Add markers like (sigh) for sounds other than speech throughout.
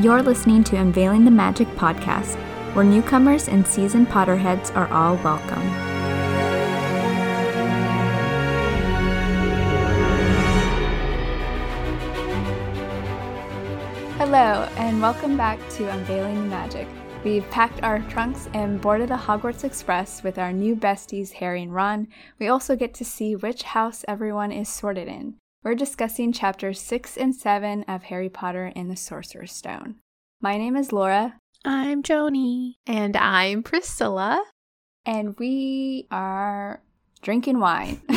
You're listening to Unveiling the Magic podcast, where newcomers and seasoned Potterheads are all welcome. Hello, and welcome back to Unveiling the Magic. We've packed our trunks and boarded the Hogwarts Express with our new besties, Harry and Ron. We also get to see which house everyone is sorted in. We're discussing chapters 6 and 7 of Harry Potter and the Sorcerer's Stone. My name is Laura. I'm Joni. And I'm Priscilla. And we are drinking wine. (laughs)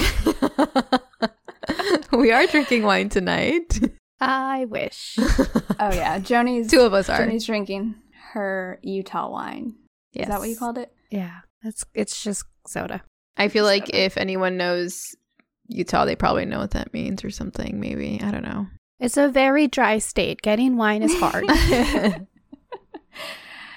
we are drinking wine tonight. I wish. oh yeah, Joni's two of us are. Joni's drinking her Utah wine. Yes. Is that what you called it? Yeah. It's it's just soda. I feel soda. like if anyone knows Utah, they probably know what that means or something, maybe. I don't know. It's a very dry state. Getting wine is hard. (laughs)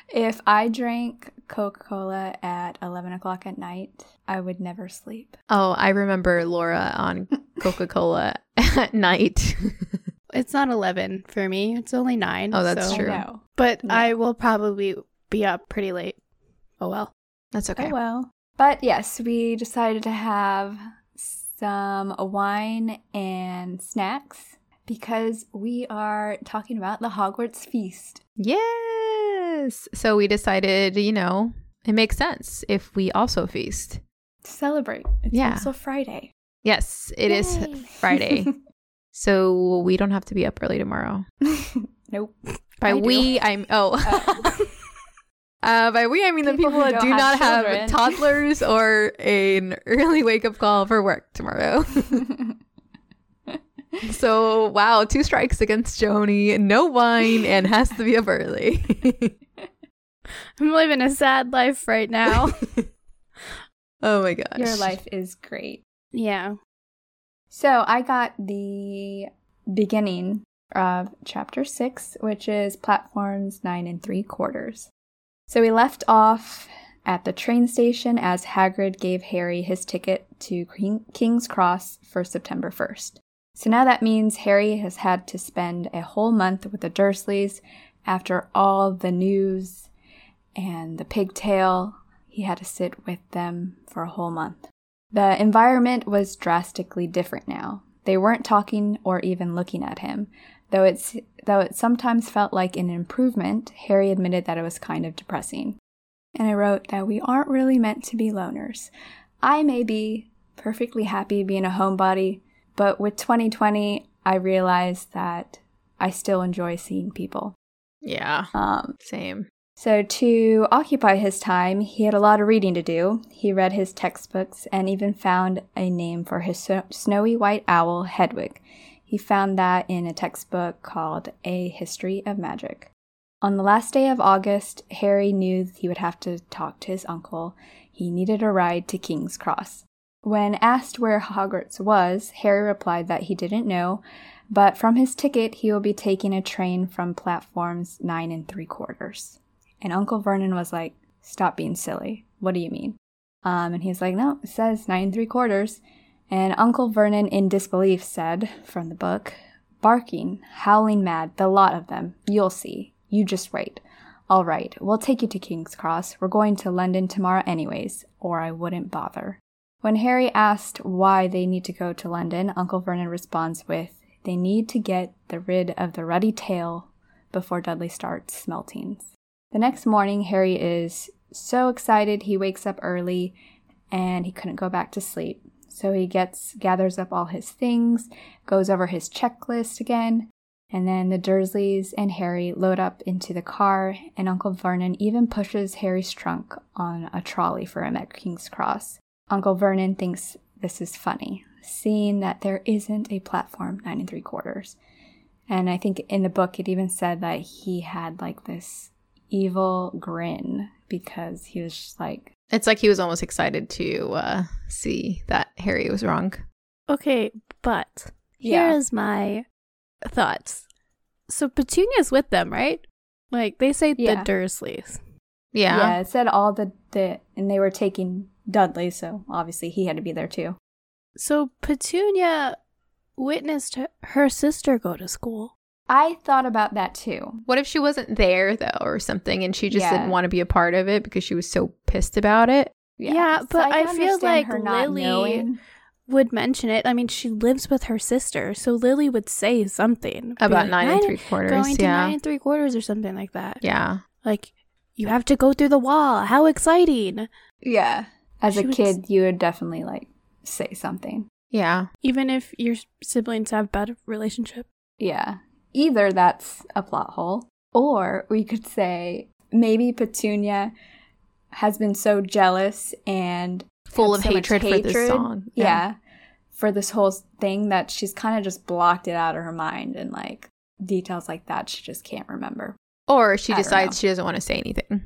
if I drank Coca Cola at 11 o'clock at night, I would never sleep. Oh, I remember Laura on (laughs) Coca Cola at night. (laughs) it's not 11 for me, it's only 9. Oh, that's so. true. But I will probably be up pretty late. Oh, well. That's okay. Oh, well. But yes, we decided to have some wine and snacks because we are talking about the Hogwarts feast. Yes. So we decided, you know, it makes sense if we also feast. To celebrate. It's yeah. also Friday. Yes, it Yay. is Friday. (laughs) so we don't have to be up early tomorrow. (laughs) nope. By we, I'm oh. oh. (laughs) Uh, by we, I mean people the people that do not have, have (laughs) toddlers or an early wake up call for work tomorrow. (laughs) so, wow, two strikes against Joni, no wine, and has to be up early. (laughs) I'm living a sad life right now. oh my gosh. Your life is great. Yeah. So, I got the beginning of chapter six, which is platforms nine and three quarters. So we left off at the train station as Hagrid gave Harry his ticket to King's Cross for September 1st. So now that means Harry has had to spend a whole month with the Dursleys after all the news and the pigtail. He had to sit with them for a whole month. The environment was drastically different now. They weren't talking or even looking at him, Though, it's, though it sometimes felt like an improvement, Harry admitted that it was kind of depressing. And I wrote that we aren't really meant to be loners. I may be perfectly happy being a homebody, but with 2020, I realized that I still enjoy seeing people. Yeah. Um, same. So, to occupy his time, he had a lot of reading to do. He read his textbooks and even found a name for his so- snowy white owl, Hedwig. He found that in a textbook called A History of Magic. On the last day of August, Harry knew he would have to talk to his uncle. He needed a ride to King's Cross. When asked where Hogwarts was, Harry replied that he didn't know, but from his ticket, he will be taking a train from platforms nine and three quarters. And Uncle Vernon was like, Stop being silly. What do you mean? Um, and he's like, No, it says nine and three quarters. And Uncle Vernon, in disbelief, said from the book, Barking, howling mad, the lot of them. You'll see. You just wait. All right, we'll take you to King's Cross. We're going to London tomorrow, anyways, or I wouldn't bother. When Harry asked why they need to go to London, Uncle Vernon responds with, They need to get the rid of the ruddy tail before Dudley starts smelting. The next morning, Harry is so excited he wakes up early and he couldn't go back to sleep. So he gets gathers up all his things, goes over his checklist again, and then the Dursleys and Harry load up into the car, and Uncle Vernon even pushes Harry's trunk on a trolley for him at King's Cross. Uncle Vernon thinks this is funny, seeing that there isn't a platform nine and three quarters. And I think in the book it even said that he had like this evil grin because he was just like, it's like he was almost excited to uh, see that Harry was wrong. Okay, but yeah. here is my thoughts. So Petunia's with them, right? Like they say yeah. the Dursleys. Yeah. Yeah, it said all the the and they were taking Dudley, so obviously he had to be there too. So Petunia witnessed her sister go to school. I thought about that too. What if she wasn't there though, or something, and she just yeah. didn't want to be a part of it because she was so pissed about it? Yeah, yeah but I, I feel like Lily knowing. would mention it. I mean, she lives with her sister, so Lily would say something about like, nine, nine and three quarters, going to yeah. nine and three quarters or something like that. Yeah, like you have to go through the wall. How exciting! Yeah, as she a kid, you would definitely like say something. Yeah, even if your siblings have bad relationship. Yeah, either that's a plot hole, or we could say maybe Petunia has been so jealous and full of so hatred, hatred, for this song. Yeah. yeah. For this whole thing that she's kind of just blocked it out of her mind and like details like that she just can't remember. Or she decides she doesn't want to say anything.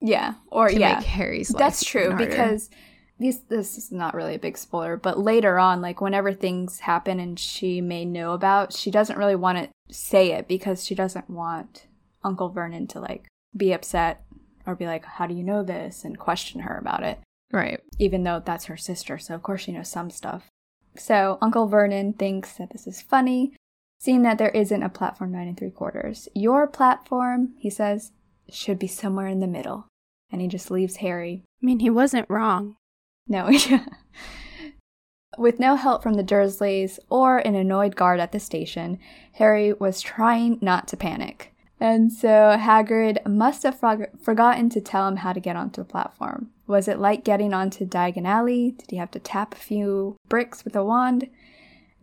Yeah. Or to yeah. Make Harry's That's true because this this is not really a big spoiler, but later on, like whenever things happen and she may know about, she doesn't really want to say it because she doesn't want Uncle Vernon to like be upset or be like, "How do you know this?" and question her about it. Right. Even though that's her sister, so of course she knows some stuff. So Uncle Vernon thinks that this is funny, seeing that there isn't a platform nine and three quarters. Your platform, he says, should be somewhere in the middle. And he just leaves Harry. I mean, he wasn't wrong. No. (laughs) With no help from the Dursleys or an annoyed guard at the station, Harry was trying not to panic. And so Hagrid must have frog- forgotten to tell him how to get onto the platform. Was it like getting onto Diagon Alley? Did he have to tap a few bricks with a wand?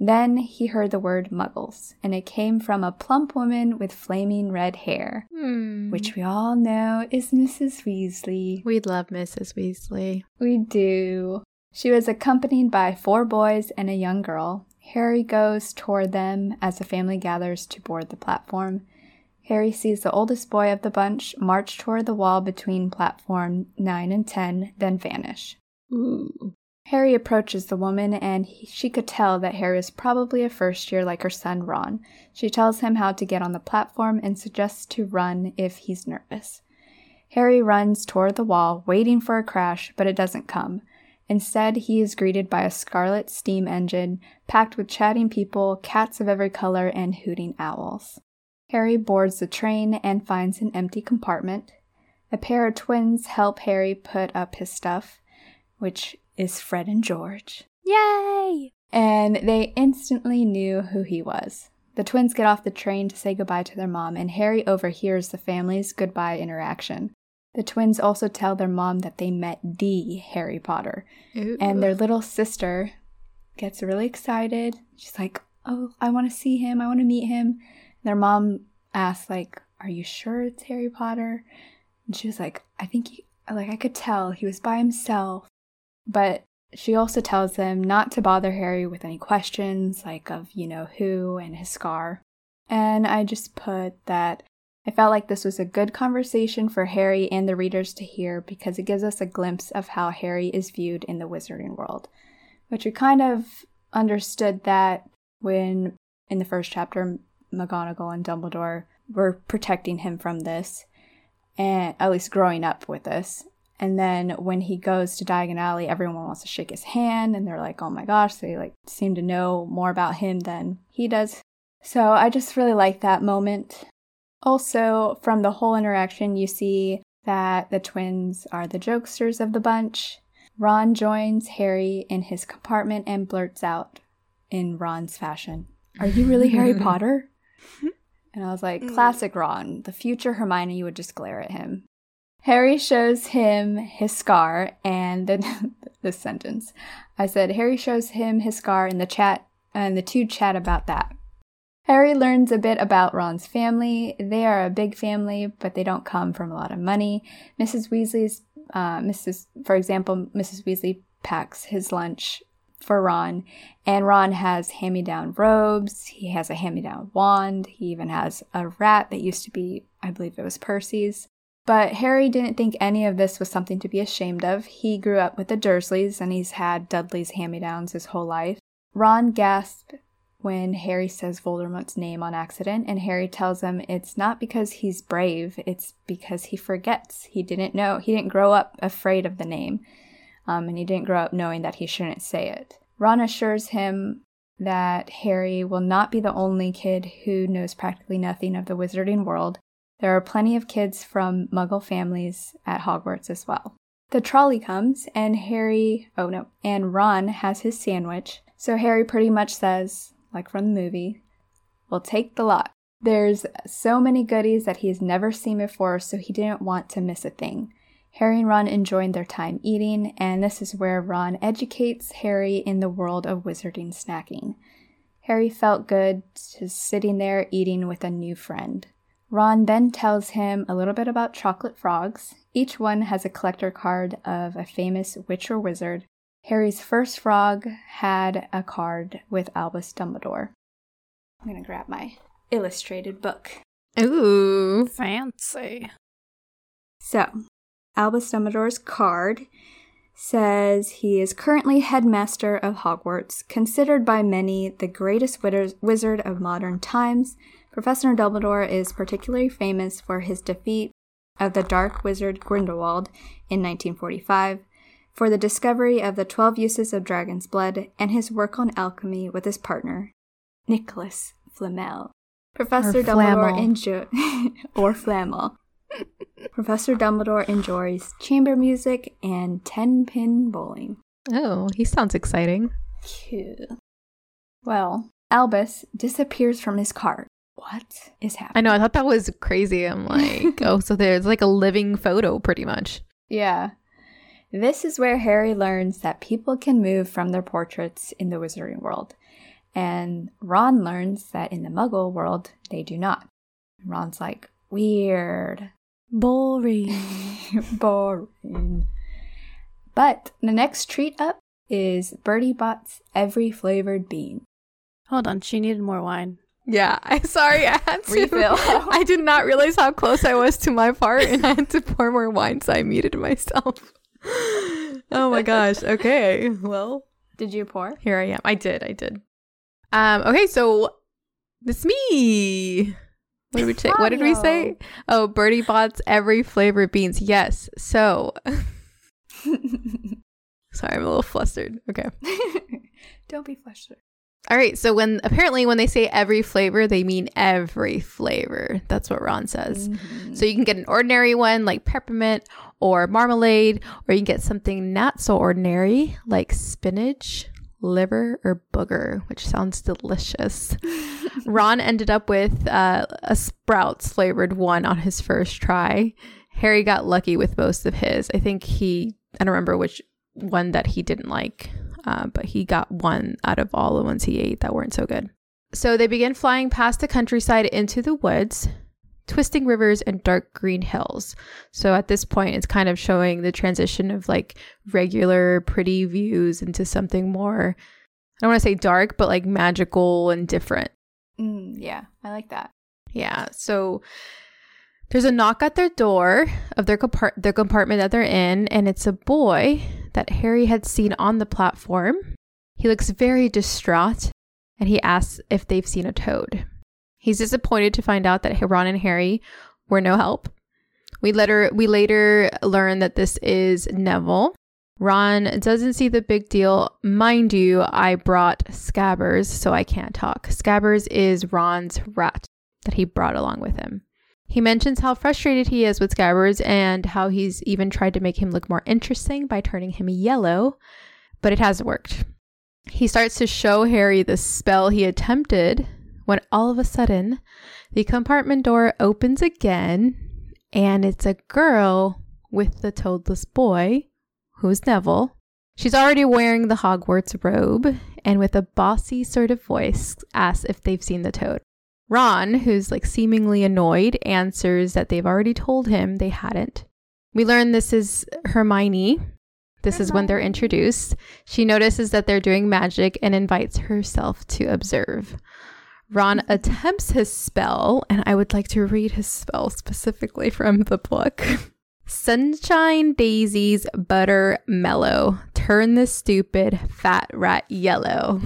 Then he heard the word muggles, and it came from a plump woman with flaming red hair, hmm. which we all know is Mrs. Weasley. We love Mrs. Weasley. We do. She was accompanied by four boys and a young girl. Harry goes toward them as the family gathers to board the platform. Harry sees the oldest boy of the bunch march toward the wall between platform 9 and 10, then vanish. Ooh. Harry approaches the woman, and he, she could tell that Harry is probably a first year like her son Ron. She tells him how to get on the platform and suggests to run if he's nervous. Harry runs toward the wall, waiting for a crash, but it doesn't come. Instead, he is greeted by a scarlet steam engine packed with chatting people, cats of every color, and hooting owls. Harry boards the train and finds an empty compartment. A pair of twins help Harry put up his stuff, which is Fred and George. Yay! And they instantly knew who he was. The twins get off the train to say goodbye to their mom, and Harry overhears the family's goodbye interaction. The twins also tell their mom that they met the Harry Potter. Ooh. And their little sister gets really excited. She's like, Oh, I want to see him. I want to meet him. Their mom asks, like, Are you sure it's Harry Potter? And she was like, I think he, like I could tell he was by himself. But she also tells them not to bother Harry with any questions, like of, you know, who and his scar. And I just put that I felt like this was a good conversation for Harry and the readers to hear because it gives us a glimpse of how Harry is viewed in the wizarding world, which we kind of understood that when in the first chapter, McGonagall and Dumbledore were protecting him from this, and at least growing up with this. And then when he goes to Diagon Alley, everyone wants to shake his hand and they're like, oh my gosh, they like seem to know more about him than he does. So I just really like that moment. Also, from the whole interaction, you see that the twins are the jokesters of the bunch. Ron joins Harry in his compartment and blurts out in Ron's fashion, Are you really Harry (laughs) Potter? (laughs) And I was like, mm. classic Ron. The future Hermione would just glare at him. Harry shows him his scar, and then (laughs) this sentence. I said, Harry shows him his scar in the chat, and the two chat about that. Harry learns a bit about Ron's family. They are a big family, but they don't come from a lot of money. Mrs. Weasley's, uh, Mrs. For example, Mrs. Weasley packs his lunch for Ron, and Ron has hand-me-down robes. He has a hand-me-down wand. He even has a rat that used to be, I believe it was Percy's. But Harry didn't think any of this was something to be ashamed of. He grew up with the Dursleys and he's had Dudley's hand me downs his whole life. Ron gasps when Harry says Voldemort's name on accident, and Harry tells him it's not because he's brave, it's because he forgets. He didn't know, he didn't grow up afraid of the name, um, and he didn't grow up knowing that he shouldn't say it. Ron assures him that Harry will not be the only kid who knows practically nothing of the wizarding world. There are plenty of kids from muggle families at Hogwarts as well. The trolley comes, and Harry, oh no, and Ron has his sandwich. So Harry pretty much says, like from the movie, we'll take the lot. There's so many goodies that he's never seen before, so he didn't want to miss a thing. Harry and Ron enjoyed their time eating, and this is where Ron educates Harry in the world of wizarding snacking. Harry felt good just sitting there eating with a new friend. Ron then tells him a little bit about chocolate frogs. Each one has a collector card of a famous witch or wizard. Harry's first frog had a card with Albus Dumbledore. I'm gonna grab my illustrated book. Ooh, fancy. So, Albus Dumbledore's card says he is currently headmaster of Hogwarts, considered by many the greatest wizard of modern times. Professor Dumbledore is particularly famous for his defeat of the dark wizard Grindelwald in 1945, for the discovery of the 12 uses of dragon's blood, and his work on alchemy with his partner, Nicholas Flamel. Professor or Dumbledore enjoy (laughs) or Flamel. Professor Dumbledore enjoys chamber music and 10 pin bowling. Oh, he sounds exciting. Cool. Well, Albus disappears from his cart. What is happening? I know, I thought that was crazy. I'm like, (laughs) oh, so there's like a living photo pretty much. Yeah. This is where Harry learns that people can move from their portraits in the wizarding world. And Ron learns that in the muggle world, they do not. Ron's like, weird. Boring. (laughs) Boring. But the next treat up is Bertie Bott's every flavored bean. Hold on, she needed more wine. Yeah, (laughs) I'm sorry, I had to refill. (laughs) I did not realize how close I was to my part, and I had to pour more wine, so I muted myself. (laughs) oh my gosh. Okay, well, did you pour? Here I am. I did. I did. Um. Okay, so this me. What did we say? What did we say? Oh, Bertie Bott's every flavor beans. Yes. So, sorry, I'm a little flustered. Okay. Don't be flustered. All right. So when apparently when they say every flavor, they mean every flavor. That's what Ron says. Mm-hmm. So you can get an ordinary one like peppermint or marmalade, or you can get something not so ordinary like spinach, liver or booger, which sounds delicious. (laughs) Ron ended up with uh, a Sprouts flavored one on his first try. Harry got lucky with most of his. I think he, I don't remember which one that he didn't like, uh, but he got one out of all the ones he ate that weren't so good. So they begin flying past the countryside into the woods twisting rivers and dark green hills. So at this point, it's kind of showing the transition of like regular, pretty views into something more, I don't want to say dark, but like magical and different. Mm, yeah, I like that. Yeah. So there's a knock at their door of their, compart- their compartment that they're in, and it's a boy that Harry had seen on the platform. He looks very distraught and he asks if they've seen a toad. He's disappointed to find out that Ron and Harry were no help. We later we later learn that this is Neville. Ron doesn't see the big deal. Mind you, I brought Scabbers, so I can't talk. Scabbers is Ron's rat that he brought along with him. He mentions how frustrated he is with Scabbers and how he's even tried to make him look more interesting by turning him yellow, but it hasn't worked. He starts to show Harry the spell he attempted when all of a sudden the compartment door opens again and it's a girl with the toadless boy, who's Neville. She's already wearing the Hogwarts robe and with a bossy sort of voice asks if they've seen the toad. Ron, who's like seemingly annoyed, answers that they've already told him they hadn't. We learn this is Hermione. This Hermione. is when they're introduced. She notices that they're doing magic and invites herself to observe. Ron attempts his spell, and I would like to read his spell specifically from the book. Sunshine daisies butter mellow. Turn the stupid fat rat yellow.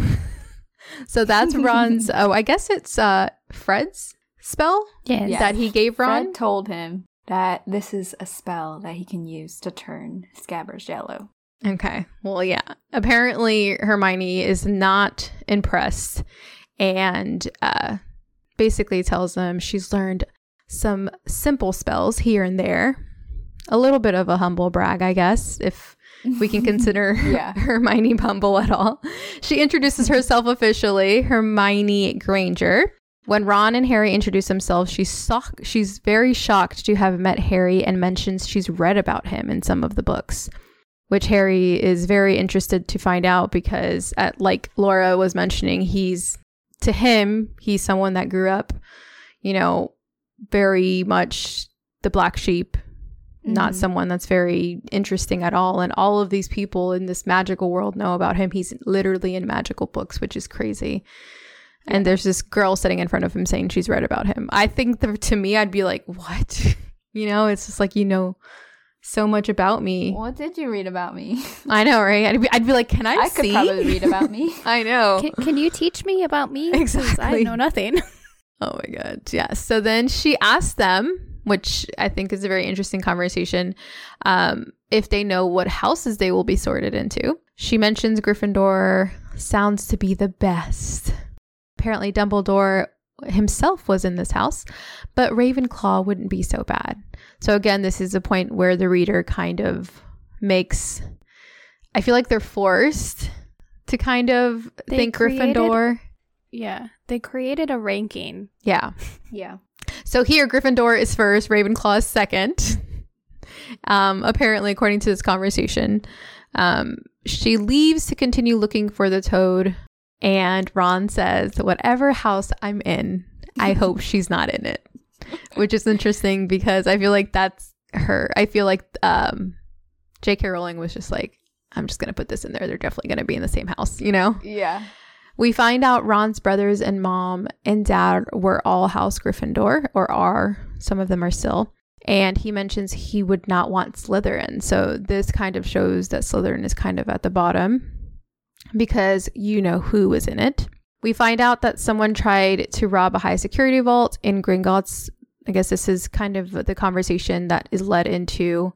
(laughs) so that's (laughs) Ron's. oh, I guess it's uh Fred's spell. Yes. that he gave Ron. Fred told him that this is a spell that he can use to turn Scabbers yellow. Okay. Well, yeah. Apparently, Hermione is not impressed and uh, basically tells them she's learned some simple spells here and there. A little bit of a humble brag, I guess, if we can consider (laughs) (laughs) yeah. Hermione humble at all. She introduces herself officially, Hermione Granger. When Ron and Harry introduce themselves, she's so- she's very shocked to have met Harry and mentions she's read about him in some of the books, which Harry is very interested to find out because, at, like Laura was mentioning, he's to him he's someone that grew up, you know, very much the black sheep, mm-hmm. not someone that's very interesting at all. And all of these people in this magical world know about him. He's literally in magical books, which is crazy and there's this girl sitting in front of him saying she's read about him. I think the, to me, I'd be like, what? (laughs) you know, it's just like, you know, so much about me. What did you read about me? (laughs) I know, right? I'd be, I'd be like, can I, I see? could probably read about me. (laughs) I know. Can, can, you teach me about me? Exactly. I know nothing. oh my God. Yeah. So then she asked them, which I think is a very interesting conversation, um, if they know what houses they will be sorted into. She mentions Gryffindor sounds to be the best apparently Dumbledore himself was in this house, but Ravenclaw wouldn't be so bad. So again, this is a point where the reader kind of makes I feel like they're forced to kind of they think created, Gryffindor. Yeah, they created a ranking. Yeah. (laughs) Yeah. So here Gryffindor is first, Ravenclaw is second. Um, apparently according to this conversation. Um, she leaves to continue looking for the toad and Ron says, Whatever house I'm in, I (laughs) hope she's not in it. Which is interesting because I feel like that's her. I feel like um, J.K. Rowling was just like, I'm just going to put this in there. They're definitely going to be in the same house, you know? Yeah. We find out Ron's brothers and mom and dad were all House Gryffindor, or are. Some of them are still. And he mentions he would not want Slytherin. So this kind of shows that Slytherin is kind of at the bottom because you know who was in it. We find out that someone tried to rob a high security vault in Gringotts. I guess this is kind of the conversation that is led into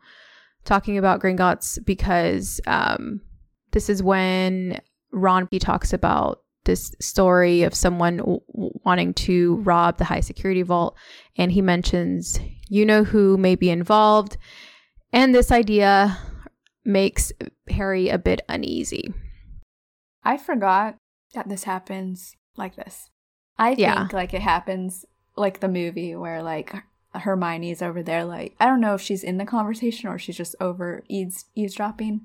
talking about Gringotts because um, this is when Ron talks about this story of someone w- wanting to rob the high security vault, and he mentions you know who may be involved, and this idea makes Harry a bit uneasy. I forgot that this happens like this. I think yeah. like it happens like the movie where like Hermione's over there like I don't know if she's in the conversation or she's just over eaves eavesdropping,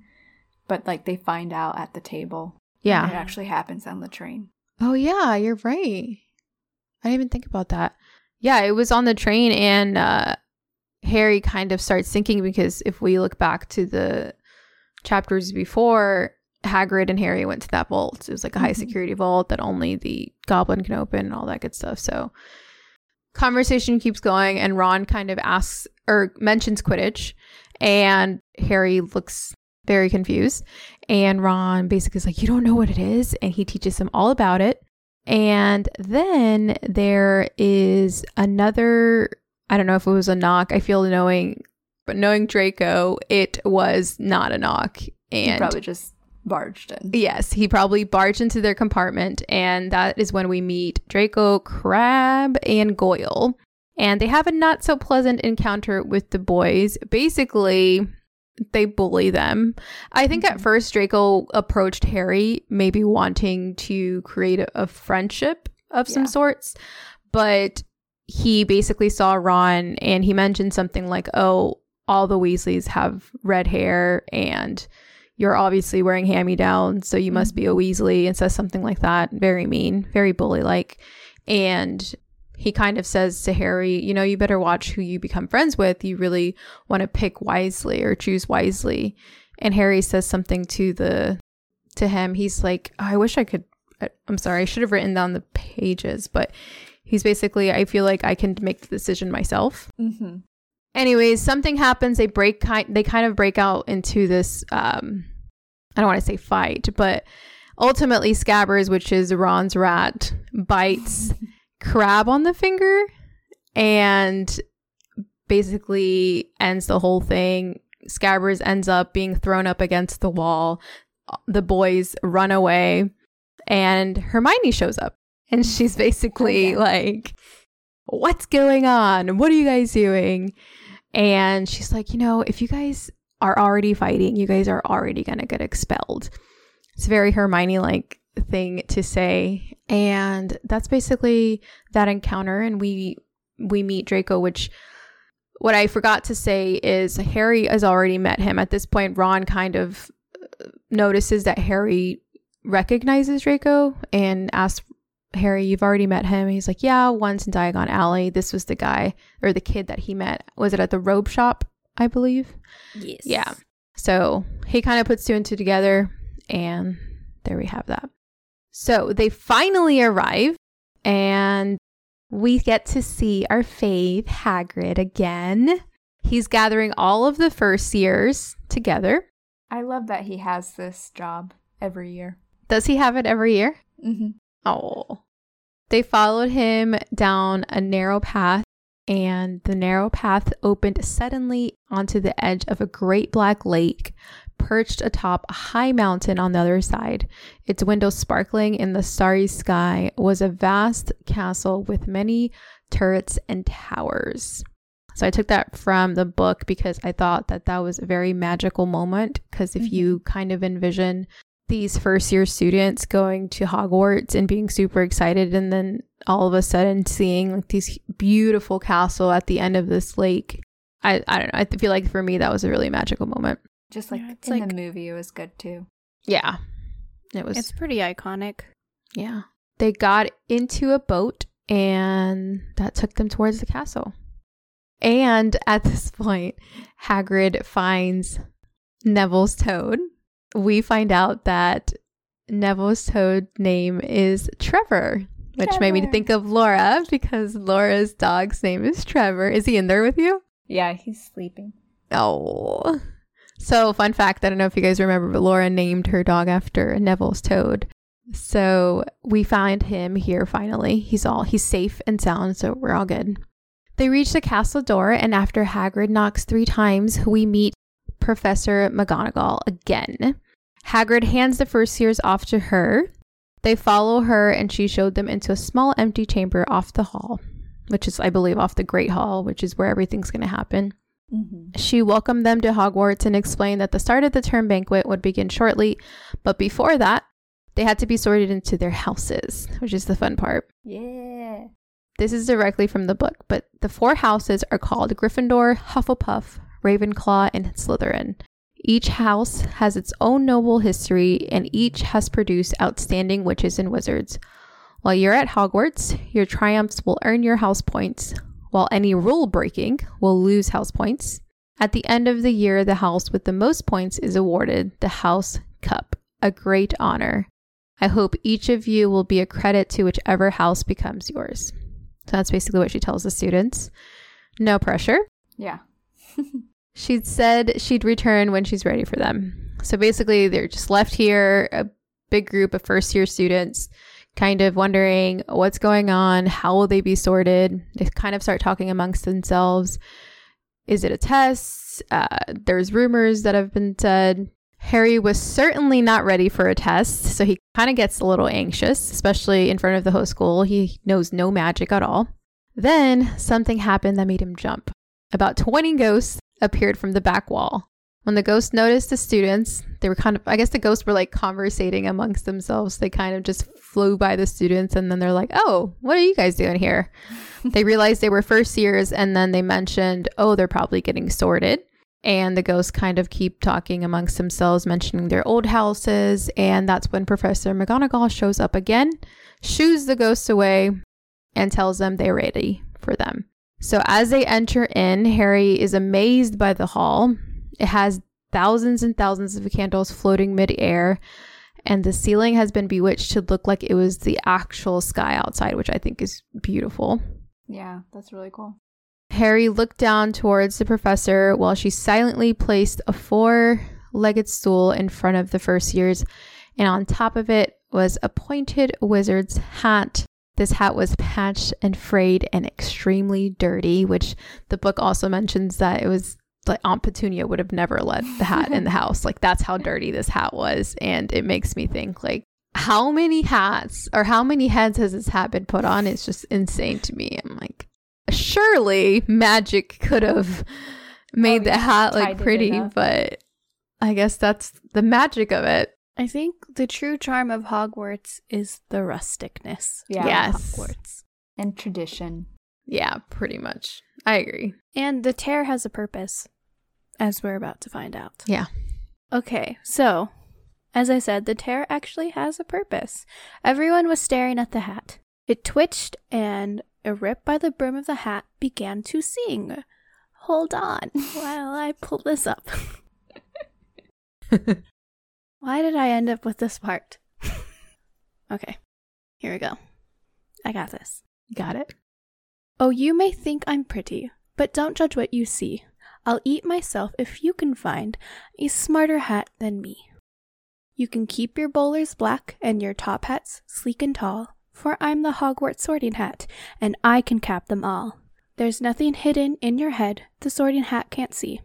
but like they find out at the table. Yeah. It actually happens on the train. Oh yeah, you're right. I didn't even think about that. Yeah, it was on the train and uh Harry kind of starts thinking because if we look back to the chapters before, Hagrid and Harry went to that vault. It was like a high mm-hmm. security vault that only the goblin can open and all that good stuff. So conversation keeps going and Ron kind of asks or mentions Quidditch and Harry looks very confused and Ron basically is like you don't know what it is and he teaches him all about it. And then there is another I don't know if it was a knock. I feel knowing but knowing Draco, it was not a knock. And he probably just barged in. Yes, he probably barged into their compartment, and that is when we meet Draco, Crabbe, and Goyle. And they have a not so pleasant encounter with the boys. Basically, they bully them. I think at mm-hmm. first Draco approached Harry, maybe wanting to create a, a friendship of some yeah. sorts, but he basically saw Ron and he mentioned something like, "Oh, all the Weasleys have red hair and you're obviously wearing hand me down, so you must be a Weasley, and says something like that. Very mean, very bully like. And he kind of says to Harry, you know, you better watch who you become friends with. You really want to pick wisely or choose wisely. And Harry says something to the to him. He's like, oh, I wish I could I'm sorry, I should have written down the pages, but he's basically, I feel like I can make the decision myself. Mm-hmm anyways, something happens. They break kind. They kind of break out into this. Um, I don't want to say fight, but ultimately, Scabbers, which is Ron's rat, bites (laughs) Crabbe on the finger, and basically ends the whole thing. Scabbers ends up being thrown up against the wall. The boys run away, and Hermione shows up. And she's basically okay. like, What's going on? What are you guys doing? And she's like, You know, if you guys are already fighting, you guys are already going to get expelled. It's very Hermione like thing to say. And that's basically that encounter. And we we meet Draco, which what I forgot to say is Harry has already met him. At this point, Ron kind of uh, notices that Harry recognizes Draco and asks Harry, you've already met him. He's like, yeah, once in Diagon Alley. This was the guy or the kid that he met. Was it at the robe shop, I believe? Yes. Yeah. So he kind of puts two and two together, and there we have that. So they finally arrive, and we get to see our fave Hagrid again. He's gathering all of the first years together. I love that he has this job every year. Does he have it every year? Mm-hmm. Oh. They followed him down a narrow path, and the narrow path opened suddenly onto the edge of a great black lake perched atop a high mountain on the other side. Its windows sparkling in the starry sky was a vast castle with many turrets and towers. So I took that from the book because I thought that that was a very magical moment because if mm-hmm. you kind of envision these first year students going to Hogwarts and being super excited and then all of a sudden seeing like this beautiful castle at the end of this lake. I, I don't know. I feel like for me that was a really magical moment. Just like yeah, in like, the movie, it was good too. Yeah, it was. It's pretty iconic. Yeah, they got into a boat, and that took them towards the castle. And at this point, Hagrid finds Neville's toad. We find out that Neville's toad name is Trevor, which Trevor. made me think of Laura because Laura's dog's name is Trevor. Is he in there with you? Yeah, he's sleeping. Oh, so, fun fact I don't know if you guys remember, but Laura named her dog after Neville's toad. So, we find him here finally. He's all he's safe and sound, so we're all good. They reach the castle door, and after Hagrid knocks three times, we meet Professor McGonagall again. Hagrid hands the first years off to her. They follow her, and she showed them into a small empty chamber off the hall, which is, I believe, off the Great Hall, which is where everything's going to happen. Mm-hmm. She welcomed them to Hogwarts and explained that the start of the term banquet would begin shortly, but before that, they had to be sorted into their houses, which is the fun part. Yeah. This is directly from the book, but the four houses are called Gryffindor, Hufflepuff, Ravenclaw, and Slytherin. Each house has its own noble history, and each has produced outstanding witches and wizards. While you're at Hogwarts, your triumphs will earn your house points, while any rule breaking will lose house points. At the end of the year, the house with the most points is awarded the House Cup, a great honor. I hope each of you will be a credit to whichever house becomes yours. So that's basically what she tells the students. No pressure. Yeah. (laughs) she'd said she'd return when she's ready for them. So basically, they're just left here, a big group of first year students kind of wondering what's going on, how will they be sorted. They kind of start talking amongst themselves. Is it a test? Uh, there's rumors that have been said. Harry was certainly not ready for a test, so he kind of gets a little anxious, especially in front of the whole school. He knows no magic at all. Then something happened that made him jump. About 20 ghosts appeared from the back wall. When the ghosts noticed the students, they were kind of, I guess the ghosts were like conversating amongst themselves. They kind of just flew by the students and then they're like, oh, what are you guys doing here? (laughs) they realized they were first years and then they mentioned, oh, they're probably getting sorted. And the ghosts kind of keep talking amongst themselves, mentioning their old houses. And that's when Professor McGonagall shows up again, shoos the ghosts away, and tells them they're ready for them. So as they enter in, Harry is amazed by the hall. It has thousands and thousands of candles floating midair, and the ceiling has been bewitched to look like it was the actual sky outside, which I think is beautiful. Yeah, that's really cool. Harry looked down towards the professor while she silently placed a four legged stool in front of the first years, and on top of it was a pointed wizard's hat. This hat was patched and frayed and extremely dirty, which the book also mentions that it was like Aunt Petunia would have never let the hat in the (laughs) house. Like that's how dirty this hat was. And it makes me think like how many hats or how many heads has this hat been put on? It's just insane to me. I'm like, surely magic could have made oh, the hat like pretty, but I guess that's the magic of it. I think the true charm of Hogwarts is the rusticness. Yeah. Yes. Hogwarts. And tradition. Yeah, pretty much. I agree. And the tear has a purpose, as we're about to find out. Yeah. Okay, so as I said, the tear actually has a purpose. Everyone was staring at the hat. It twitched, and a rip by the brim of the hat began to sing. Hold on (laughs) while I pull this up. (laughs) (laughs) Why did I end up with this part? (laughs) okay, here we go. I got this. Got it? Oh, you may think I'm pretty, but don't judge what you see. I'll eat myself if you can find a smarter hat than me. You can keep your bowlers black and your top hats sleek and tall, for I'm the Hogwarts sorting hat, and I can cap them all. There's nothing hidden in your head the sorting hat can't see.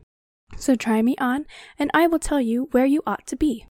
So try me on, and I will tell you where you ought to be.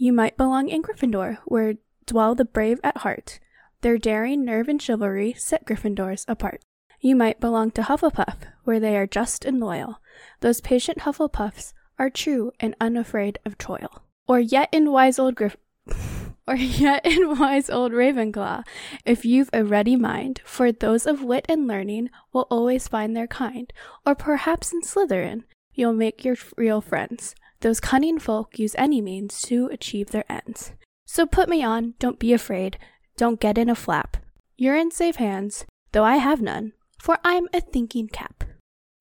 You might belong in Gryffindor, where dwell the brave at heart. Their daring nerve and chivalry set Gryffindors apart. You might belong to Hufflepuff, where they are just and loyal. Those patient Hufflepuffs are true and unafraid of toil. Or yet in wise old Griff (laughs) or yet in wise old Ravenclaw, if you've a ready mind, for those of wit and learning will always find their kind. Or perhaps in Slytherin, you'll make your real friends. Those cunning folk use any means to achieve their ends. So put me on, don't be afraid, don't get in a flap. You're in safe hands, though I have none, for I'm a thinking cap.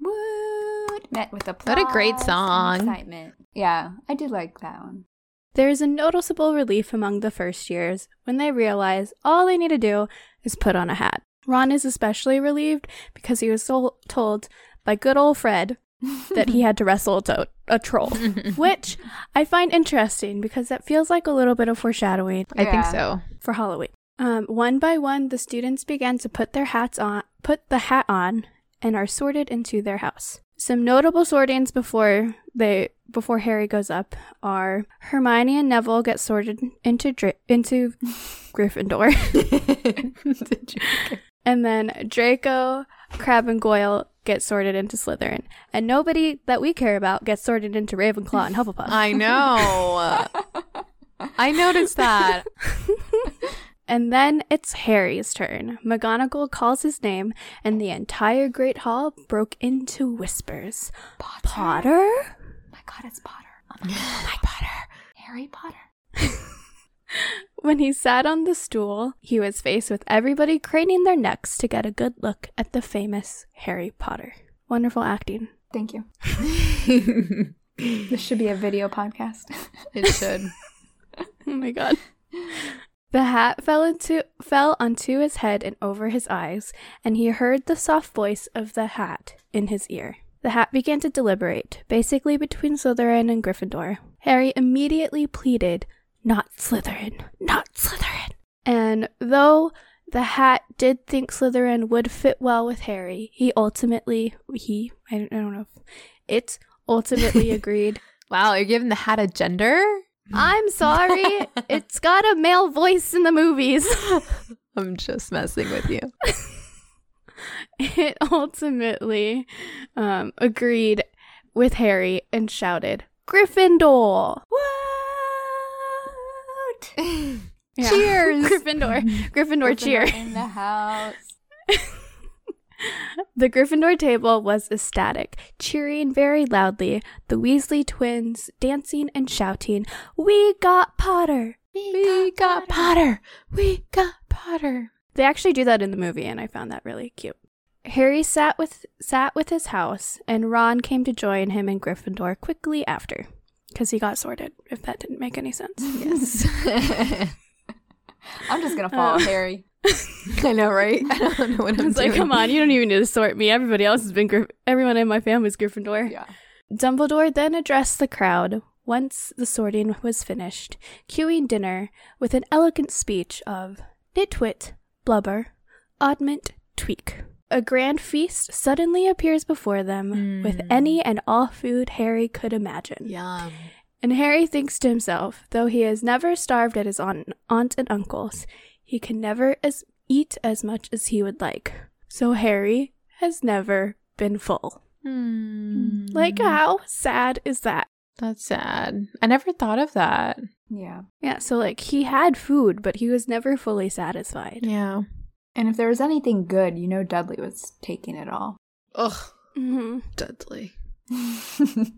Woot! Met with applause. What a great song. Excitement. Yeah, I do like that one. There is a noticeable relief among the first years when they realize all they need to do is put on a hat. Ron is especially relieved because he was so told by good old Fred that he (laughs) had to wrestle a, to- a troll, (laughs) which I find interesting because that feels like a little bit of foreshadowing. I think so. For Halloween. Um, one by one, the students began to put their hats on, put the hat on, and are sorted into their house. Some notable sortings before they before Harry goes up are Hermione and Neville get sorted into Dra- into (laughs) Gryffindor, and then Draco, Crabbe, and Goyle get sorted into Slytherin, and nobody that we care about gets sorted into Ravenclaw and Hufflepuff. I know. (laughs) I noticed that. (laughs) And then it's Harry's turn. McGonagall calls his name, and the entire Great Hall broke into whispers. Potter? Potter? Oh my god, it's Potter. (laughs) Oh my, god. my Potter. Harry Potter. When he sat on the stool, he was faced with everybody craning their necks to get a good look at the famous Harry Potter. Wonderful acting. Thank you. (laughs) this should be a video podcast. It should. (laughs) oh my god. The hat fell into fell onto his head and over his eyes, and he heard the soft voice of the hat in his ear. The hat began to deliberate, basically between Slytherin and Gryffindor. Harry immediately pleaded, "Not Slytherin, not Slytherin." And though the hat did think Slytherin would fit well with Harry, he ultimately he I don't, I don't know if it ultimately (laughs) agreed. Wow, you're giving the hat a gender? I'm sorry. (laughs) it's got a male voice in the movies. (laughs) I'm just messing with you. it ultimately um, agreed with Harry and shouted, Gryffindor! What? (laughs) Yeah. Cheers! (laughs) Gryffindor. Gryffindor, Gryffindor cheer. In the house. (laughs) The Gryffindor table was ecstatic, cheering very loudly, the Weasley twins dancing and shouting, We got Potter! We, we got, got Potter. Potter! We got Potter! They actually do that in the movie, and I found that really cute. Harry sat with sat with his house, and Ron came to join him in Gryffindor quickly after, because he got sorted. If that didn't make any sense. Yes. (laughs) I'm just gonna follow uh, Harry. (laughs) I know, right? (laughs) I don't know what I'm it's doing. like, come on, you don't even need to sort me. Everybody else has been, Gryff- everyone in my family's Gryffindor. Yeah. Dumbledore then addressed the crowd once the sorting was finished, cueing dinner with an elegant speech of nitwit, blubber, oddment, tweak. A grand feast suddenly appears before them with Mm. any and all food Harry could imagine. Yum. And Harry thinks to himself, though he has never starved at his aunt, aunt and uncle's, he can never as eat as much as he would like. So Harry has never been full. Hmm. Like, how sad is that? That's sad. I never thought of that. Yeah. Yeah, so like he had food, but he was never fully satisfied. Yeah. And if there was anything good, you know Dudley was taking it all. Ugh. hmm Dudley. (laughs)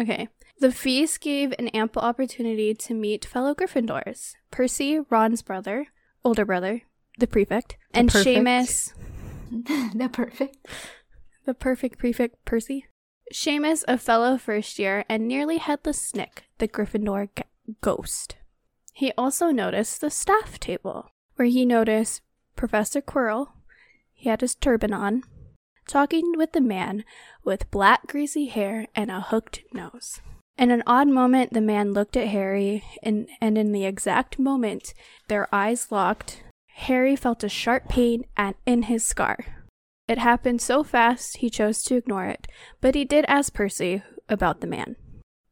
Okay. The feast gave an ample opportunity to meet fellow Gryffindors Percy, Ron's brother, older brother, the prefect, The and perfect. Seamus, (laughs) the perfect. the perfect prefect Percy. Seamus, a fellow first year, and nearly headless Nick, the Gryffindor g- ghost. He also noticed the staff table, where he noticed Professor Quirrell, he had his turban on, talking with the man with black greasy hair and a hooked nose. In an odd moment, the man looked at Harry, and, and in the exact moment their eyes locked, Harry felt a sharp pain at, in his scar. It happened so fast he chose to ignore it, but he did ask Percy about the man.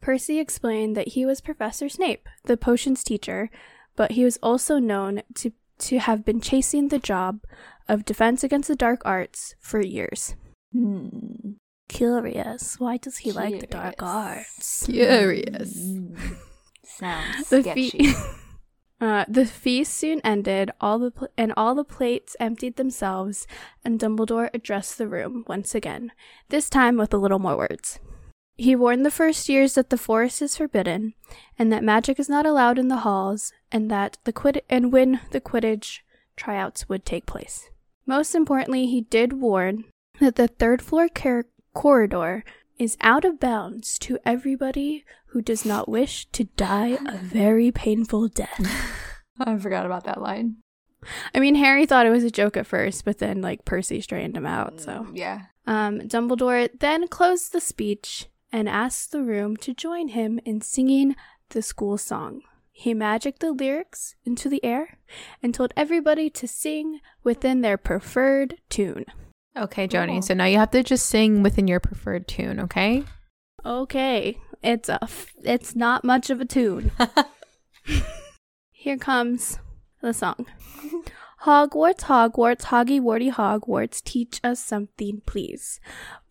Percy explained that he was Professor Snape, the potions teacher, but he was also known to, to have been chasing the job of Defense Against the Dark Arts for years. Hmm. Curious, why does he like the dark arts? Curious. Mm. (laughs) Sounds The sketchy. fe- (laughs) Uh, the feast soon ended, all the pl- and all the plates emptied themselves, and Dumbledore addressed the room once again, this time with a little more words. He warned the first years that the forest is forbidden, and that magic is not allowed in the halls, and that the quid- and when the Quidditch tryouts would take place. Most importantly, he did warn that the third floor car- corridor is out of bounds to everybody who does not wish to die a very painful death. (laughs) I forgot about that line. I mean, Harry thought it was a joke at first, but then like Percy straightened him out. So, Yeah. um, Dumbledore then closed the speech and asked the room to join him in singing the school song. He magicked the lyrics into the air and told everybody to sing within their preferred tune. Okay, Joni. Cool. So now you have to just sing within your preferred tune, okay? Okay, it's a f- it's not much of a tune. (laughs) Here comes the song. Hogwarts, Hogwarts, Hoggy Warty Hogwarts, teach us something, please.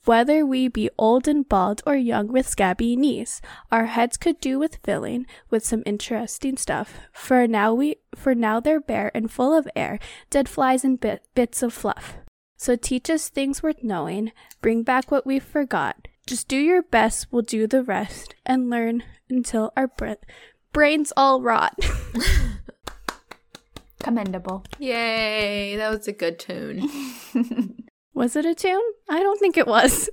Whether we be old and bald or young with scabby knees, our heads could do with filling with some interesting stuff. For now we, for now they're bare and full of air, dead flies and bit, bits of fluff. So teach us things worth knowing, bring back what we've forgot. Just do your best, we'll do the rest, and learn until our bra- brains all rot. (laughs) Commendable. Yay, that was a good tune. (laughs) was it a tune? I don't think it was.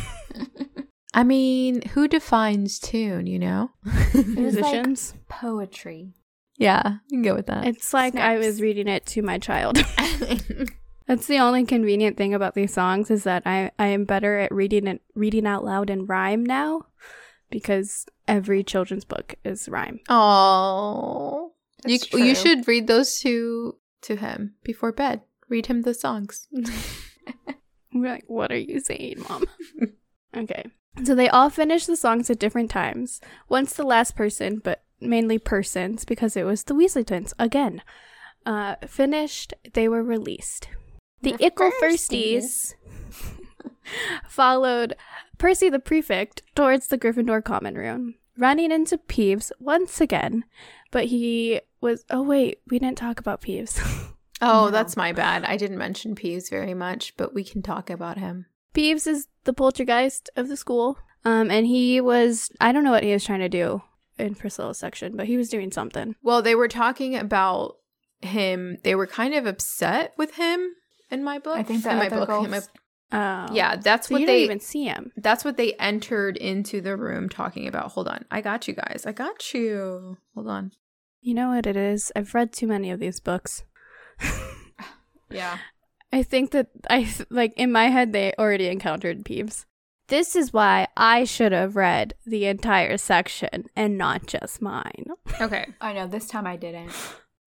(laughs) I mean, who defines tune, you know? was like- Musicians. Poetry. yeah, you can go with that. it's like I was reading it to my child. (laughs) (laughs) That's the only convenient thing about these songs is that I, I am better at reading it reading out loud in rhyme now because every children's book is rhyme. Oh, you That's you should read those to to him before bed. Read him the songs. We're like, what are you saying, mom? (laughs) okay. So they all finished the songs at different times. Once the last person, but mainly persons, because it was the Weasley twins again, uh, finished, they were released. The The Ickle Firsties (laughs) followed Percy the prefect towards the Gryffindor common room, running into Peeves once again, but he was. Oh, wait, we didn't talk about Peeves. (laughs) Oh, No. that's my bad. I didn't mention Peeves very much, but we can talk about him. Peeves is the poltergeist of the school. Um, and he was I don't know what he was trying to do in Priscilla's section, but he was doing something. Well, they were talking about him. They were kind of upset with him in my book. I think the in my book. in girls- my- Oh. yeah, that's So what you they didn't even see him. That's what they entered into the room talking about. Hold on. I got you guys. I got you. Hold on. You know what it is? I've read too many of these books. (laughs) Yeah. I think that I like in my head they already encountered Peeves. This is why I should have read the entire section and not just mine. (laughs) Okay. I know. This time I didn't.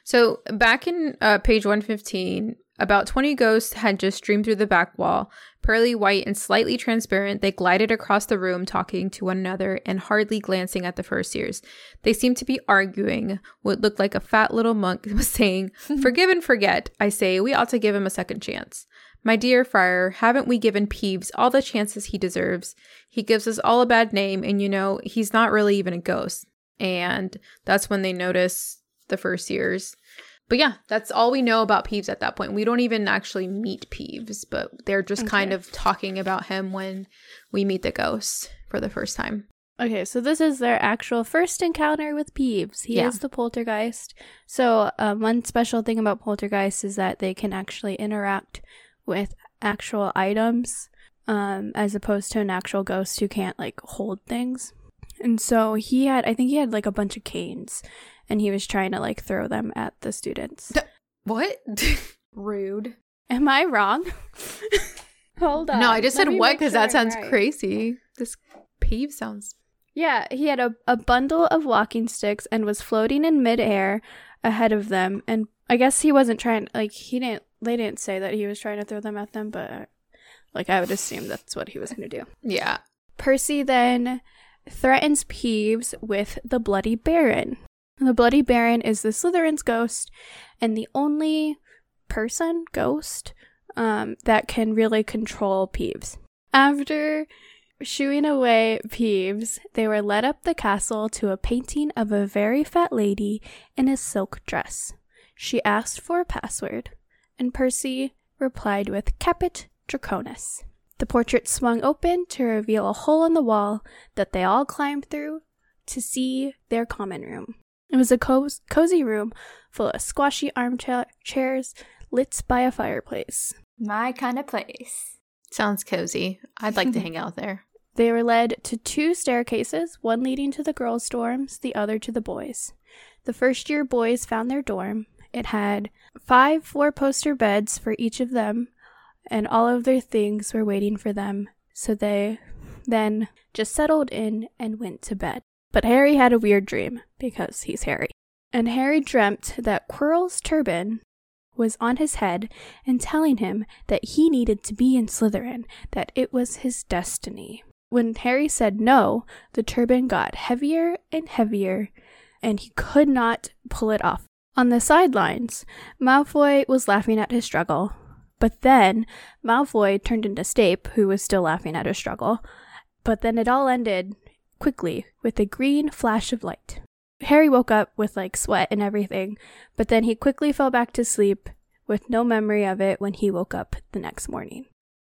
So back in uh, page 115, About 20 ghosts had just streamed through the back wall. Pearly white and slightly transparent, they glided across the room, talking to one another and hardly glancing at the first years. They seemed to be arguing. What looked like a fat little monk was (laughs) saying, (laughs) Forgive and forget. I say, we ought to give him a second chance. My dear friar, haven't we given Peeves all the chances he deserves? He gives us all a bad name, and you know, he's not really even a ghost. And that's when they notice the first years. But yeah, that's all we know about Peeves at that point. We don't even actually meet Peeves, but they're just Okay. kind of talking about him when we meet the ghost for the first time. Okay, so this is their actual first encounter with Peeves. He Yeah. is the poltergeist. So, um, one special thing about poltergeists is that they can actually interact with actual items, um, as opposed to an actual ghost who can't like hold things. And so he had, I think he had like a bunch of canes, and he was trying to like throw them at the students. What? (laughs) Rude. Am I wrong? (laughs) Hold on. no, I just Let said what because sure that sounds right. crazy. This Peeves sounds. Yeah, he had a, a bundle of walking sticks and was floating in midair ahead of them. And I guess he wasn't trying, like, he didn't, they didn't say that he was trying to throw them at them, but, like, I would assume that's what he was going to do. Yeah. Percy then threatens Peeves with the Bloody Baron. The Bloody Baron is the Slytherin's ghost and the only person, ghost, um, that can really control Peeves. After shooing away Peeves, they were led up the castle to a painting of a very fat lady in a silk dress. She asked for a password, and Percy replied with Caput Draconis. The portrait swung open to reveal a hole in the wall that they all climbed through to see their common room. It was a cos- cozy room full of squashy armchair chairs lit by a fireplace. My kind of place. Sounds cozy. I'd like to (laughs) hang out there. They were led to two staircases, one leading to the girls' dorms, the other to the boys. The first year boys found their dorm. It had five four poster beds for each of them, and all of their things were waiting for them, so they then just settled in and went to bed. But Harry had a weird dream, because he's Harry. And Harry dreamt that Quirrell's turban was on his head and telling him that he needed to be in Slytherin, that it was his destiny. When Harry said no, the turban got heavier and heavier, and he could not pull it off. On the sidelines, Malfoy was laughing at his struggle, but then Malfoy turned into Snape, who was still laughing at his struggle. But then it all ended quickly with a green flash of light. Harry woke up with like sweat and everything, but then he quickly fell back to sleep with no memory of it when he woke up the next morning.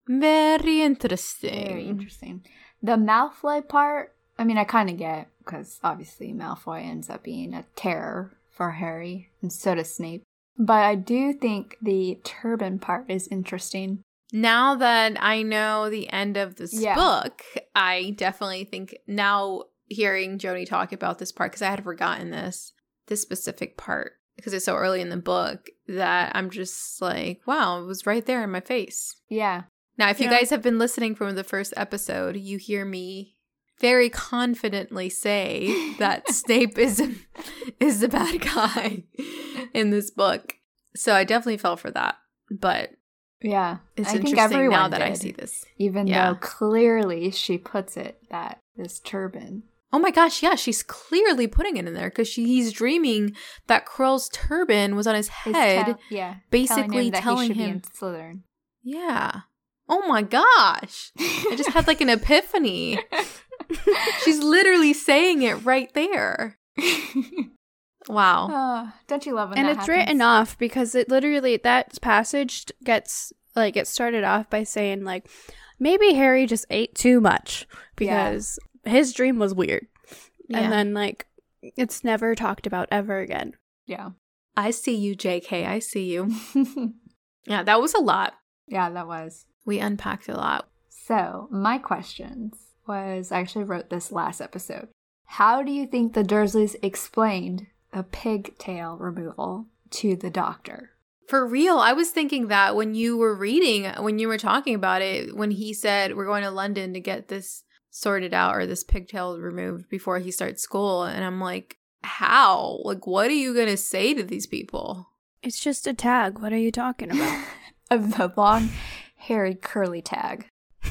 Very interesting. Very interesting. The Malfoy part, I mean, I kind of get because obviously Malfoy ends up being a terror for Harry, and so does Snape. But I do think the turban part is interesting. Now that I know the end of this Yeah. book, I definitely think now hearing Joni talk about this part, because I had forgotten this, this specific part, because it's so early in the book, that I'm just like, wow, it was right there in my face. Yeah. Now, if you Yeah. guys have been listening from the first episode, you hear me very confidently say (laughs) that Snape is is the bad guy (laughs) in this book. So I definitely fell for that. But Yeah. it's I think interesting everyone now that I see this. Even Yeah. though clearly she puts it that this turban. Oh my gosh, yeah, she's clearly putting it in there because he's dreaming that Quirrell's turban was on his is head. tell- yeah. basically telling telling him, should him- Slytherin. yeah. Oh my gosh. I just had like an epiphany. (laughs) She's literally saying it right there. (laughs) Wow. Oh, don't you love when and it's written off because it literally that passage gets like it started off by saying like maybe Harry just ate too much Yeah. because his dream was weird. Yeah. And then like it's never talked about ever again. Yeah. I see you, JK. I see you. (laughs) Yeah, that was a lot. yeah, that was. We unpacked a lot. So, my questions was I actually wrote this last episode. How do you think the Dursleys explained the pigtail removal to the doctor? For real, I was thinking that when you were reading, when you were talking about it, when he said we're going to London to get this sorted out or this pigtail removed before he starts school. And I'm like, how? Like, what are you going to say to these people? It's just a tag. What are you talking about? (laughs) of the long, hairy, curly tag. (laughs)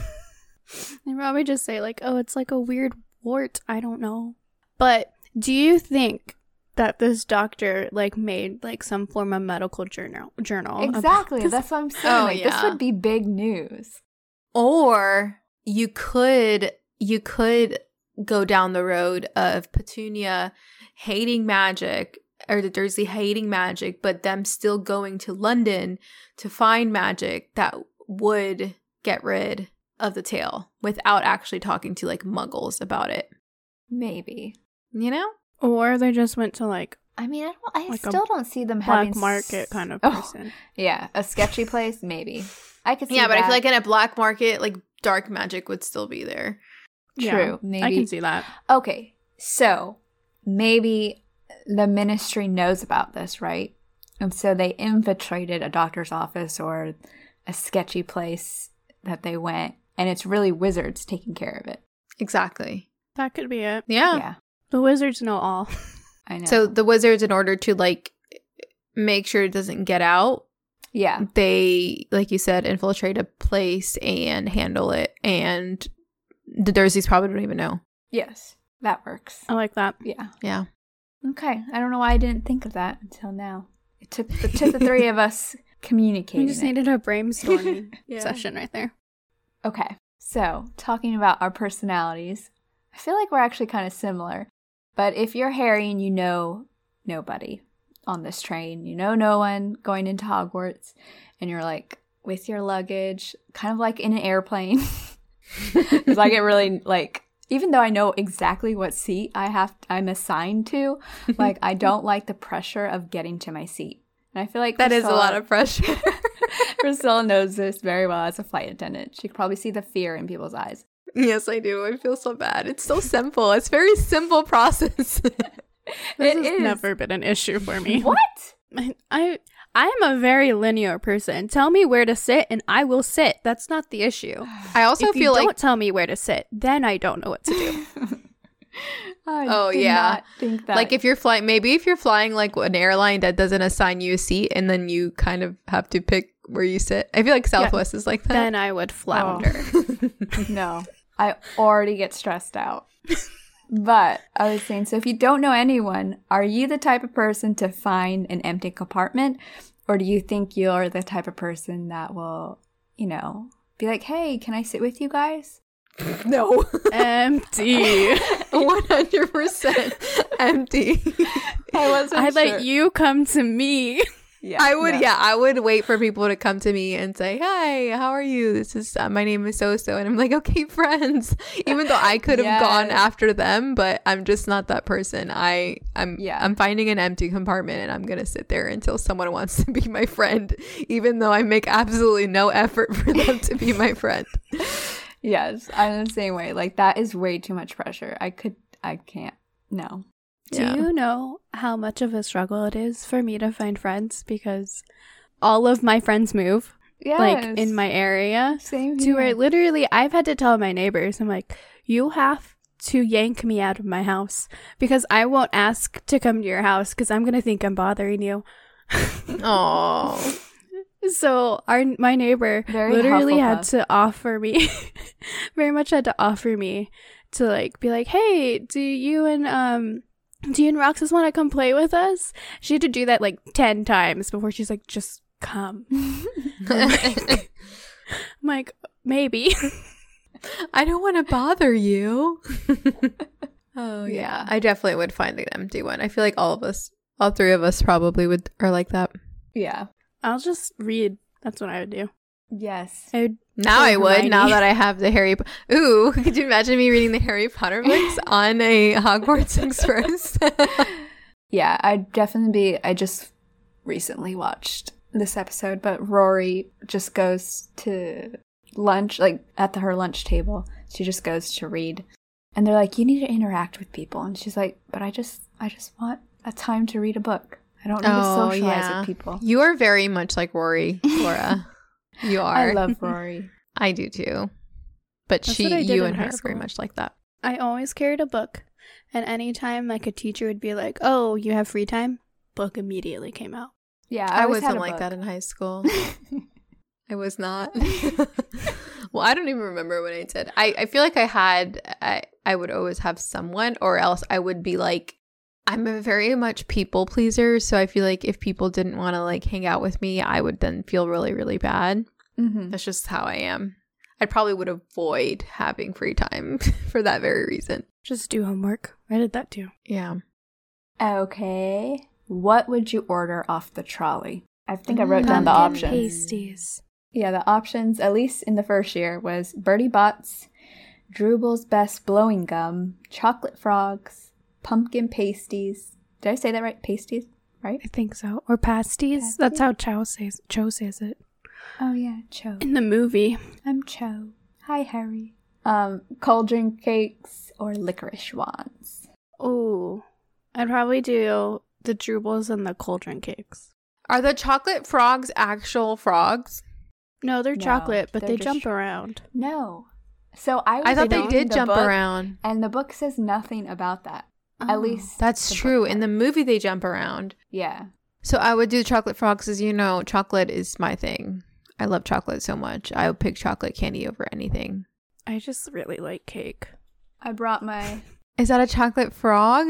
They probably just say like, "Oh, it's like a weird wart." I don't know. But do you think that this doctor like made like some form of medical journal journal? Exactly. That's what I'm oh, saying. Oh, like, This would be big news. Or you could you could go down the road of Petunia hating magic or the Dursley hating magic, but them still going to London to find magic that would get rid of the tail without actually talking to like muggles about it. Maybe. You know? Or they just went to like I mean, I don't. I Like still don't see them having a black having market s- kind of Oh, person. yeah, a sketchy place. Maybe I could see. Yeah, but I feel like in a black market, like dark magic would still be there. Yeah, true. maybe I can see that. Okay, so maybe the ministry knows about this, right? And so they infiltrated a doctor's office or a sketchy place that they went, and it's really wizards taking care of it. Exactly. That could be it. Yeah. Yeah, The wizards know all. (laughs) I know. So the wizards, in order to like make sure it doesn't get out, yeah, they, like you said, infiltrate a place and handle it. And the Dursleys probably don't even know. yes, that works. I like that. Yeah. Yeah. Okay, I don't know why I didn't think of that until now. It took it took the three of us communicating. (laughs) We just it. needed a brainstorming (laughs) Yeah. session right there. Okay, so talking about our personalities, I feel like we're actually kind of similar. But if you're Harry and you know nobody on this train, you know no one going into Hogwarts, and you're like with your luggage, kind of like in an airplane. (laughs) Because I get really like, even though I know exactly what seat I have, I'm assigned to, like I (laughs) don't like the pressure of getting to my seat. And I feel like That is a lot of pressure. (laughs) Priscilla knows this very well as a flight attendant. She could probably see the fear in people's eyes. Yes, I do. I feel so bad. It's so simple. It's very simple process. (laughs) This It has is. never been an issue for me. What? I, I I'm a very linear person. Tell me where to sit and I will sit. That's not the issue. (sighs) I also if you feel don't tell me where to sit, then I don't know what to do. (laughs) (laughs) I Oh, did yeah. not think that. like if you're flying maybe if you're flying like an airline that doesn't assign you a seat and then you kind of have to pick where you sit. I feel like Southwest is like that. then I would flounder. Oh. no, I already get stressed out. but I was saying, so if you don't know anyone, are you the type of person to find an empty compartment, or do you think you're the type of person that will, you know, be like, "Hey, can I sit with you guys?" (laughs) no. Empty. (laughs) 100% empty. I wasn't. I sure. let you come to me. (laughs) Yeah, I would, no. yeah, I would wait for people to come to me and say, "Hi, how are you? This is uh, my name is so so," and I'm like, "Okay, (laughs) friends." Even though I could have gone after them, but I'm just not that person. I, I'm, Yeah. I'm finding an empty compartment and I'm gonna sit there until someone wants to be my friend, (laughs) even though I make absolutely no effort (laughs) for them to be my friend. Yes, I'm the same way. Like that is way too much pressure. I could, I can't. No. Do Yeah. you know how much of a struggle it is for me to find friends because all of my friends move Yeah. like in my area same to here. where literally I've had to tell my neighbors I'm like you have to yank me out of my house because I won't ask to come to your house because I'm going to think I'm bothering you. (laughs) Oh, So our my neighbor Very literally had to offer me (laughs) very much had to offer me to like be like, "Hey, do you and um do you and Roxas want to come play with us?" She had to do that like 10 times before she's like, "Just come." (laughs) I'm like, "Maybe." (laughs) I don't want to bother you. (laughs) oh yeah. Yeah. I definitely would find an empty one. I feel like all of us, all three of us, probably would are like that. yeah. I'll just read. That's what I would do. Yes. I would Now I would. Now that I have the Harry. Po- Ooh, (laughs) could you imagine me reading the Harry Potter books (laughs) on a Hogwarts Express? (laughs) Yeah, I'd definitely be. I just recently watched this episode, but Rory just goes to lunch, like at the, her lunch table. She just goes to read, and they're like, "You need to interact with people," and she's like, "But I just, I just want a time to read a book. I don't need to oh, socialize with people." You are very much like Rory, Laura. You (laughs) are. I love (laughs) Rory. I do too. But That's she, what I did you and high her are very much like that. I always carried a book, and anytime like a teacher would be like, "Oh, you have free time," book immediately came out. Yeah, I, always had wasn't a like book. that in high school. (laughs) I was not. well, I don't even remember when I did. I, I feel like I had, I, I would always have someone, or else I would be like, I'm a very much people pleaser. So I feel like if people didn't want to like hang out with me, I would then feel really, really bad. Mm-hmm. That's just how I am. I probably would avoid having free time (laughs) for that very reason. Just do homework. I did that too. Yeah. Okay. What would you order off the trolley? I think I wrote Mm, down the Pumpkin options. Pasties. Yeah, the options, at least in the first year, was Bertie Bott's, Drooble's Best Blowing Gum, Chocolate Frogs, Pumpkin Pasties. Did I say that right? Pasties, right? I think so. Or pasties. That's how Cho says Cho says it. Oh yeah, Cho. In the movie. I'm Cho. Hi, Harry. Um, cauldron cakes or licorice wands. Oh. I'd probably do the Droobles and the cauldron cakes. Are the chocolate frogs actual frogs? No, they're No, chocolate, but they're they jump tr- around. No. So I was I thought they reading did the jump book, around. and the book says nothing about that. Oh. At least That's true. In the movie, they jump around. yeah. So I would do chocolate frogs, as you know, chocolate is my thing. I love chocolate so much. I would pick chocolate candy over anything. I just really like cake. I brought my. Is that a chocolate frog?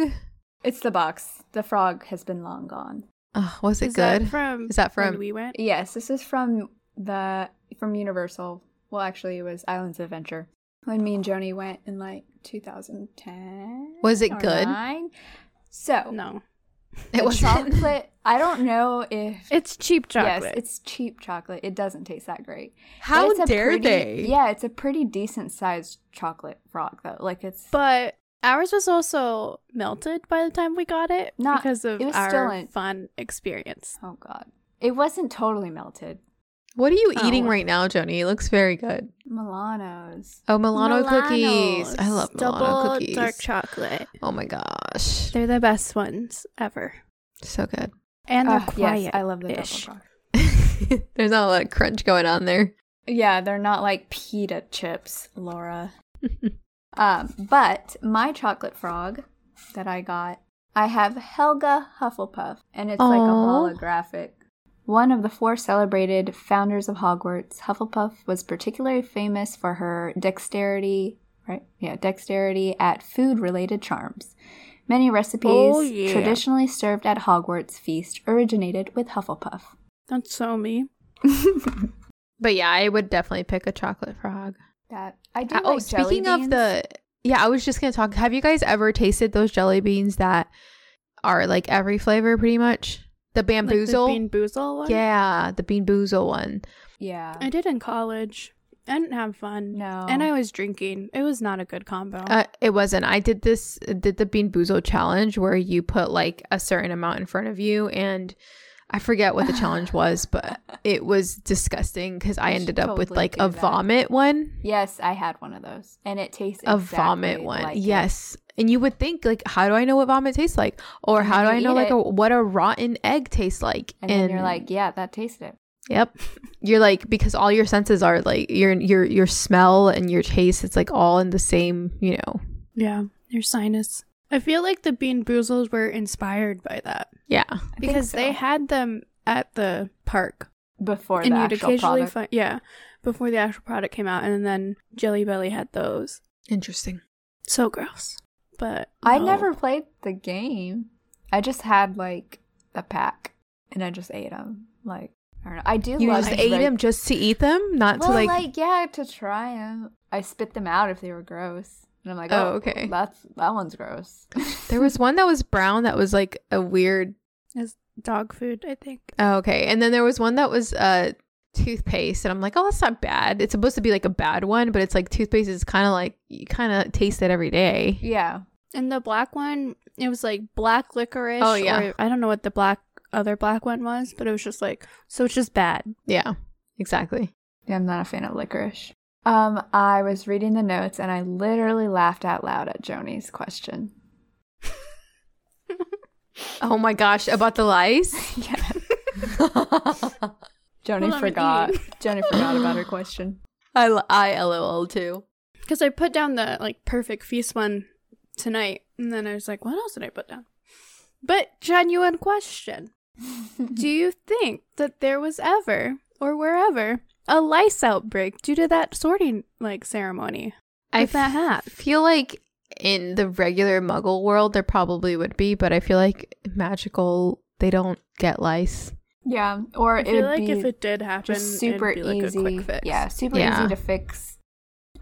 It's the box. The frog has been long gone. Oh, was it Is that good? from Is that when from- we went? Yes, this is from the from Universal. Well, actually, it was Islands of Adventure when me and Joni went in like 2010. Was it or good? nine. So No. It was chocolate. I don't know if (laughs) It's cheap chocolate. yes, it's cheap chocolate. It doesn't taste that great. But How a dare pretty- they? Yeah, it's a pretty decent sized chocolate frog though. Like it's But ours was also melted by the time we got it Not- because of it was our still in- fun experience. oh god, it wasn't totally melted. What are you Oh. eating right now, Joni? It looks very good. Milanos. Oh, Milano cookies. I love double Milano cookies. dark chocolate. Oh my gosh. They're the best ones ever, So good. and they're Ah, quiet. yes, I love the double ish. frog. (laughs) There's not a lot of crunch going on there. Yeah, they're not like pita chips, Laura. (laughs) um, but my chocolate frog that I got, I have Helga Hufflepuff, and it's like a holographic. One of the four celebrated founders of Hogwarts, Hufflepuff was particularly famous for her dexterity, right? Yeah, dexterity at food-related charms. Many recipes Oh, yeah. traditionally served at Hogwarts feast originated with Hufflepuff. That's so me. (laughs) But yeah, I would definitely pick a chocolate frog. That I do. Uh, oh, like jelly speaking of the yeah, I was just gonna talk. Have you guys ever tasted those jelly beans that are like every flavor, pretty much? The bamboozle, Like the beanboozle one? yeah, the bean boozle one. yeah, I did in college. I didn't have fun. no, And I was drinking. It was not a good combo. Uh, it wasn't. I did this. Did the bean boozle challenge where you put like a certain amount in front of you, and I forget what the challenge (laughs) was, but it was disgusting because I ended should up with like a that. vomit one. Yes, I had one of those, and it tastes a exactly vomit one. like it. Yes. And you would think like how do I know what vomit tastes like? Or And how do I know like a, what a rotten egg tastes like? and, then you're like, yeah, that tasted it. Yep. You're like because all your senses are like your your your smell and your taste it's like all in the same, you know. yeah, your sinus. I feel like the bean boozles were inspired by that Yeah. I think because they had them at the park, before and the you'd actual occasionally product. find yeah before the actual product came out, and then Jelly Belly had those. Interesting. So gross. But I never played the game. I just had like the pack, and I just ate them. Like I don't know. I do. You love just these ate reg- them just to eat them, not Well, to like, like, yeah, to try them. I spit them out if they were gross, and I'm like, Oh, oh, okay. that's that one's gross. (laughs) There was one that was brown that was like a weird as dog food. I think. Oh, okay. And then there was one that was uh toothpaste and I'm like, "Oh, that's not bad." It's supposed to be like a bad one, but it's like toothpaste is kind of like you kind of taste it every day. yeah, And the black one, it was like black licorice. Oh, yeah. Or, I don't know what the black other black one was, but it was just like so. It's just bad. Yeah. Exactly. Yeah, I'm not a fan of licorice. Um, I was reading the notes and I literally laughed out loud at Joni's question. (laughs) Oh my gosh, about the lice? (laughs) yeah. (laughs) Joni Well, forgot. Joni forgot about her question. l- I lol too. Because I put down the like perfect feast one tonight, and then I was like, what else did I put down? But genuine question: (laughs) Do you think that there was ever or wherever a lice outbreak due to that sorting like ceremony. I that hat. feel like in the regular muggle world there probably would be, but I feel like magical they don't get lice. Yeah, or I it feel would like be if it did happen, just super it'd be like easy. a quick fix. Yeah, super Yeah. easy to fix.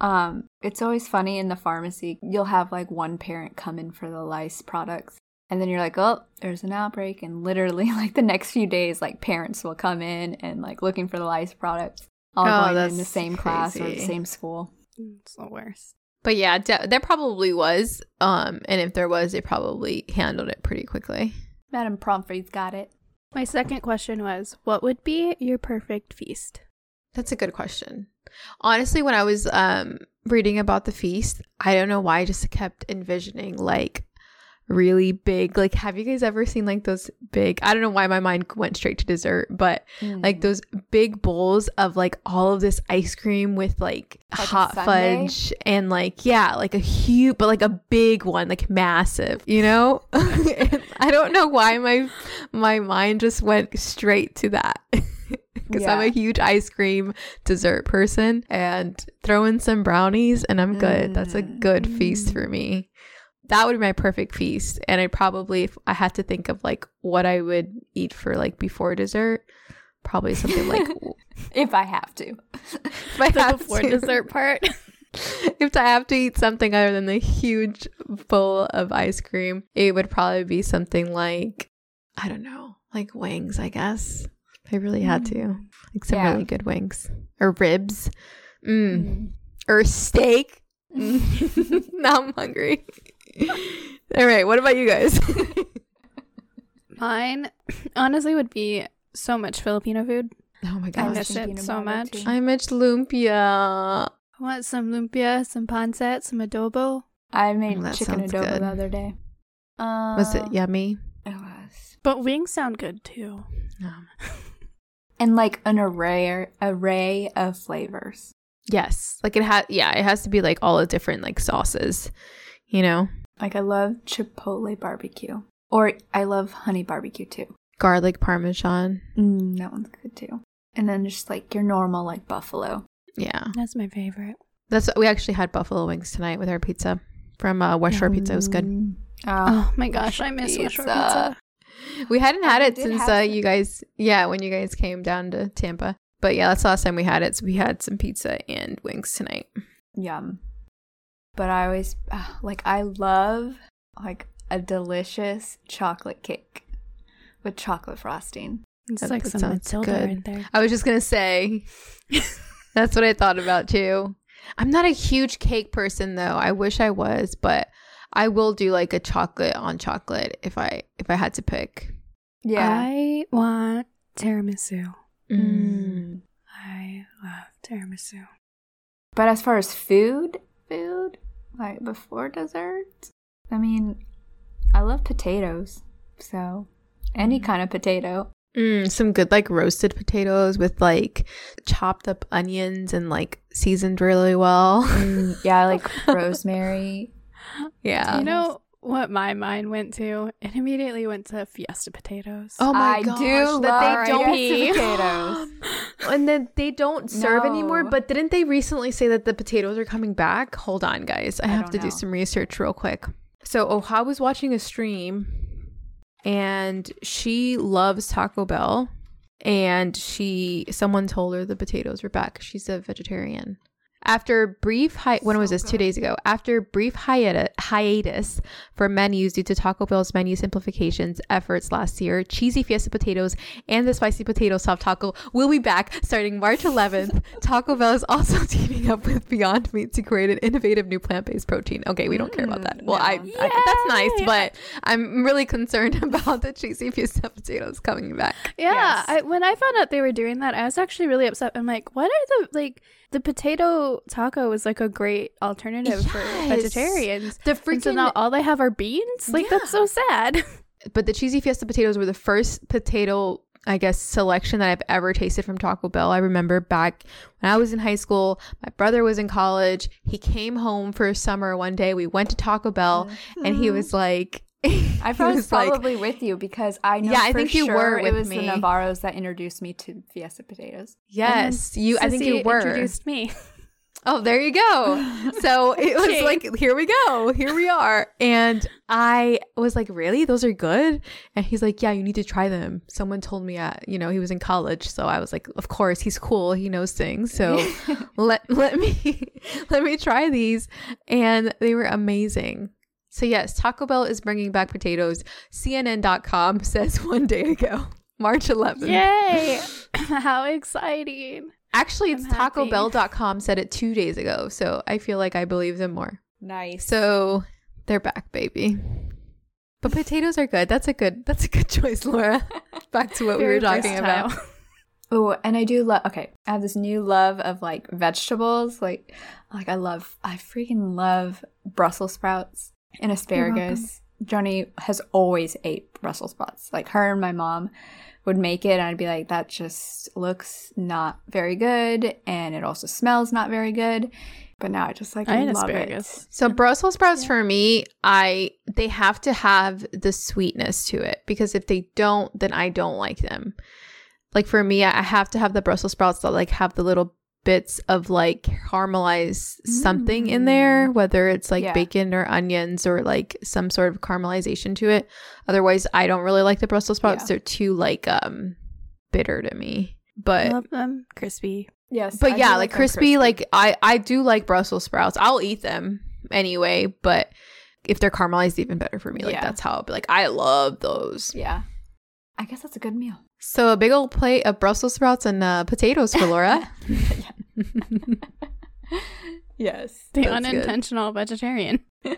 Um, it's always funny in the pharmacy. You'll have like one parent come in for the lice products, and then you're like, "Oh, there's an outbreak," and literally (laughs) like the next few days, like parents will come in and like looking for the lice products, all Oh, going in the that's same class or the same school. It's the worst. But yeah, de- there probably was. Um, and if there was, they probably handled it pretty quickly. Madam Pomfrey's got it. My second question was, what would be your perfect feast? That's a good question. Honestly, when I was um reading about the feast, I don't know why I just kept envisioning like really big like have you guys ever seen like those big I don't know why my mind went straight to dessert, but Mm. like those big bowls of like all of this ice cream with like, Like hot fudge and like yeah like a huge but like a big one like massive you know? (laughs) I don't know why my my mind just went straight to that (laughs) because i'm a huge ice cream dessert person and throw in some brownies and i'm good that's a good feast mm. for me that would be my perfect feast and i probably if i had to think of like what i would eat for like before dessert probably something like (laughs) if I have to. if (laughs) I The have before to- dessert part. (laughs) if I have to eat something other than the huge bowl of ice cream, it would probably be something like I don't know, like wings. I guess I really had to, like some Yeah. really good wings or ribs, mm. Mm. or steak. Mm. (laughs) now I'm hungry. All right, what about you guys? (laughs) Mine, honestly, would be so much Filipino food. oh my I I gosh, was miss it so much. too. I miss lumpia. I want some lumpia, some pancit, some adobo. I made Oh, chicken adobo good. the other day. Uh, Was it yummy? It was. But wings sound good too. Um, And like an array array of flavors. yes, like it had. Yeah, it has to be like all the different like sauces. You know, Like I love chipotle barbecue. Or I love honey barbecue too. garlic parmesan. Mm, that one's good too. And then just like your normal like buffalo. Yeah, That's my favorite. that's we actually had buffalo wings tonight with our pizza from uh, West Shore Pizza. It was good. Mm. Oh, Oh my gosh, I miss West Shore Pizza. Pizza. We hadn't had we it since uh, you guys. Yeah, when you guys came down to Tampa. But yeah, that's the last time we had it. So we had some pizza and wings tonight. yum. But I always uh, like I love like a delicious chocolate cake with chocolate frosting. It's That- like that some sounds Matilda good. right there. I was just gonna say (laughs) that's what I thought about too. I'm not a huge cake person though. I wish I was, but I will do like a chocolate on chocolate if I if I had to pick. Yeah. I want tiramisu. Mm. I love tiramisu. But as far as food, food, like before dessert, I mean, I love potatoes. So any kind of potato. Mm, some good like roasted potatoes with like chopped up onions and like seasoned really well. Mm, yeah, (laughs) like rosemary. Yeah. you know what my mind went to? It immediately went to Fiesta potatoes. Oh my I gosh, do that love they don't Fiesta potatoes. (laughs) (laughs) and then they don't serve anymore. But didn't they recently say that the potatoes are coming back? Hold on, guys. I, I have don't to do some research real quick. So Oha was watching a stream, and she loves Taco Bell, and she someone told her the potatoes were back. She's a vegetarian. After brief hi- when was So this? Two days ago. After brief hiatus, hiatus for menus due to Taco Bell's menu simplifications efforts last year, cheesy fiesta potatoes and the spicy potato soft taco will be back starting March 11th. (laughs) Taco Bell is also (laughs) teaming up with Beyond Meat to create an innovative new plant-based protein. Okay, we don't care about that. Mm, Well, I, no. I that's nice, but I'm really concerned (laughs) about the cheesy fiesta potatoes coming back. Yeah, Yes. I, when I found out they were doing that, I was actually really upset. I'm like, what are the like the potato taco is like a great alternative for vegetarians. The And so now all they have are beans. Like that's so sad. (laughs) but the cheesy fiesta potatoes were the first potato i guess selection that i've ever tasted from taco bell i remember back when i was in high school my brother was in college he came home for summer one day we went to taco bell and he mm-hmm. was like (laughs) I was, was like- probably with you because I know Yeah, I think you sure were it was me. the Navarros that introduced me to Fiesta potatoes. yes, you. I think you were. introduced me. Oh, there you go. (laughs) So it was Shame. like, here we go. Here we are. And I was like, really? Those are good? And he's like, yeah, you need to try them. Someone told me, at, you know, he was in college. So I was like, of course, he's cool. He knows things. So (laughs) let, let me, let me try these. And they were amazing. So yes, Taco Bell is bringing back potatoes. CNN.com (laughs) says one day ago, (laughs) March 11th. Yay! (laughs) How exciting. Actually, it's. TacoBell.com said it two days ago, so I feel like I believe them more. nice. So they're back, baby. But potatoes are good. That's a good. That's a good choice, Laura. Back to what we were talking versatile. about. Oh, and I do love. Okay, I have this new love of like vegetables. Like, like I love. I freaking love Brussels sprouts and asparagus. Joni has always ate Brussels sprouts. Like her and my mom would make it, and I'd be like, "That just looks not very good, and it also smells not very good." But now I just like I eat love asparagus. So Brussels sprouts for me, I they have to have the sweetness to it because if they don't, then I don't like them. Like for me, I I have to have the Brussels sprouts that like have the little bits of like caramelized something in there, whether it's like Yeah. bacon or onions or like some sort of caramelization to it. Otherwise, I don't really like the Brussels sprouts. Yeah. They're too like um bitter to me. I But love them crispy. Yes, but do yeah, like them crispy, like I I do like Brussels sprouts. I'll eat them anyway, but if they're caramelized, even better for me. Like Yeah. that's how I'll be like, I love those. yeah. I guess that's a good meal. So a big old plate of Brussels sprouts and uh, potatoes for Laura. (laughs) Yes. The That's good. unintentional vegetarian. (laughs)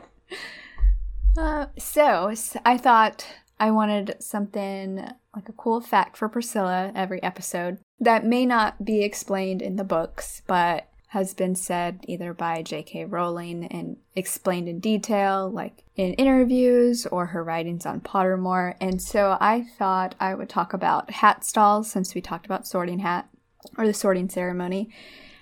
Uh, so I thought I wanted something like a cool fact for Priscilla every episode that may not be explained in the books, but has been said either by J.K. Rowling and explained in detail, like in interviews or her writings on Pottermore. And so I thought I would talk about hat stalls since we talked about sorting hat or the sorting ceremony.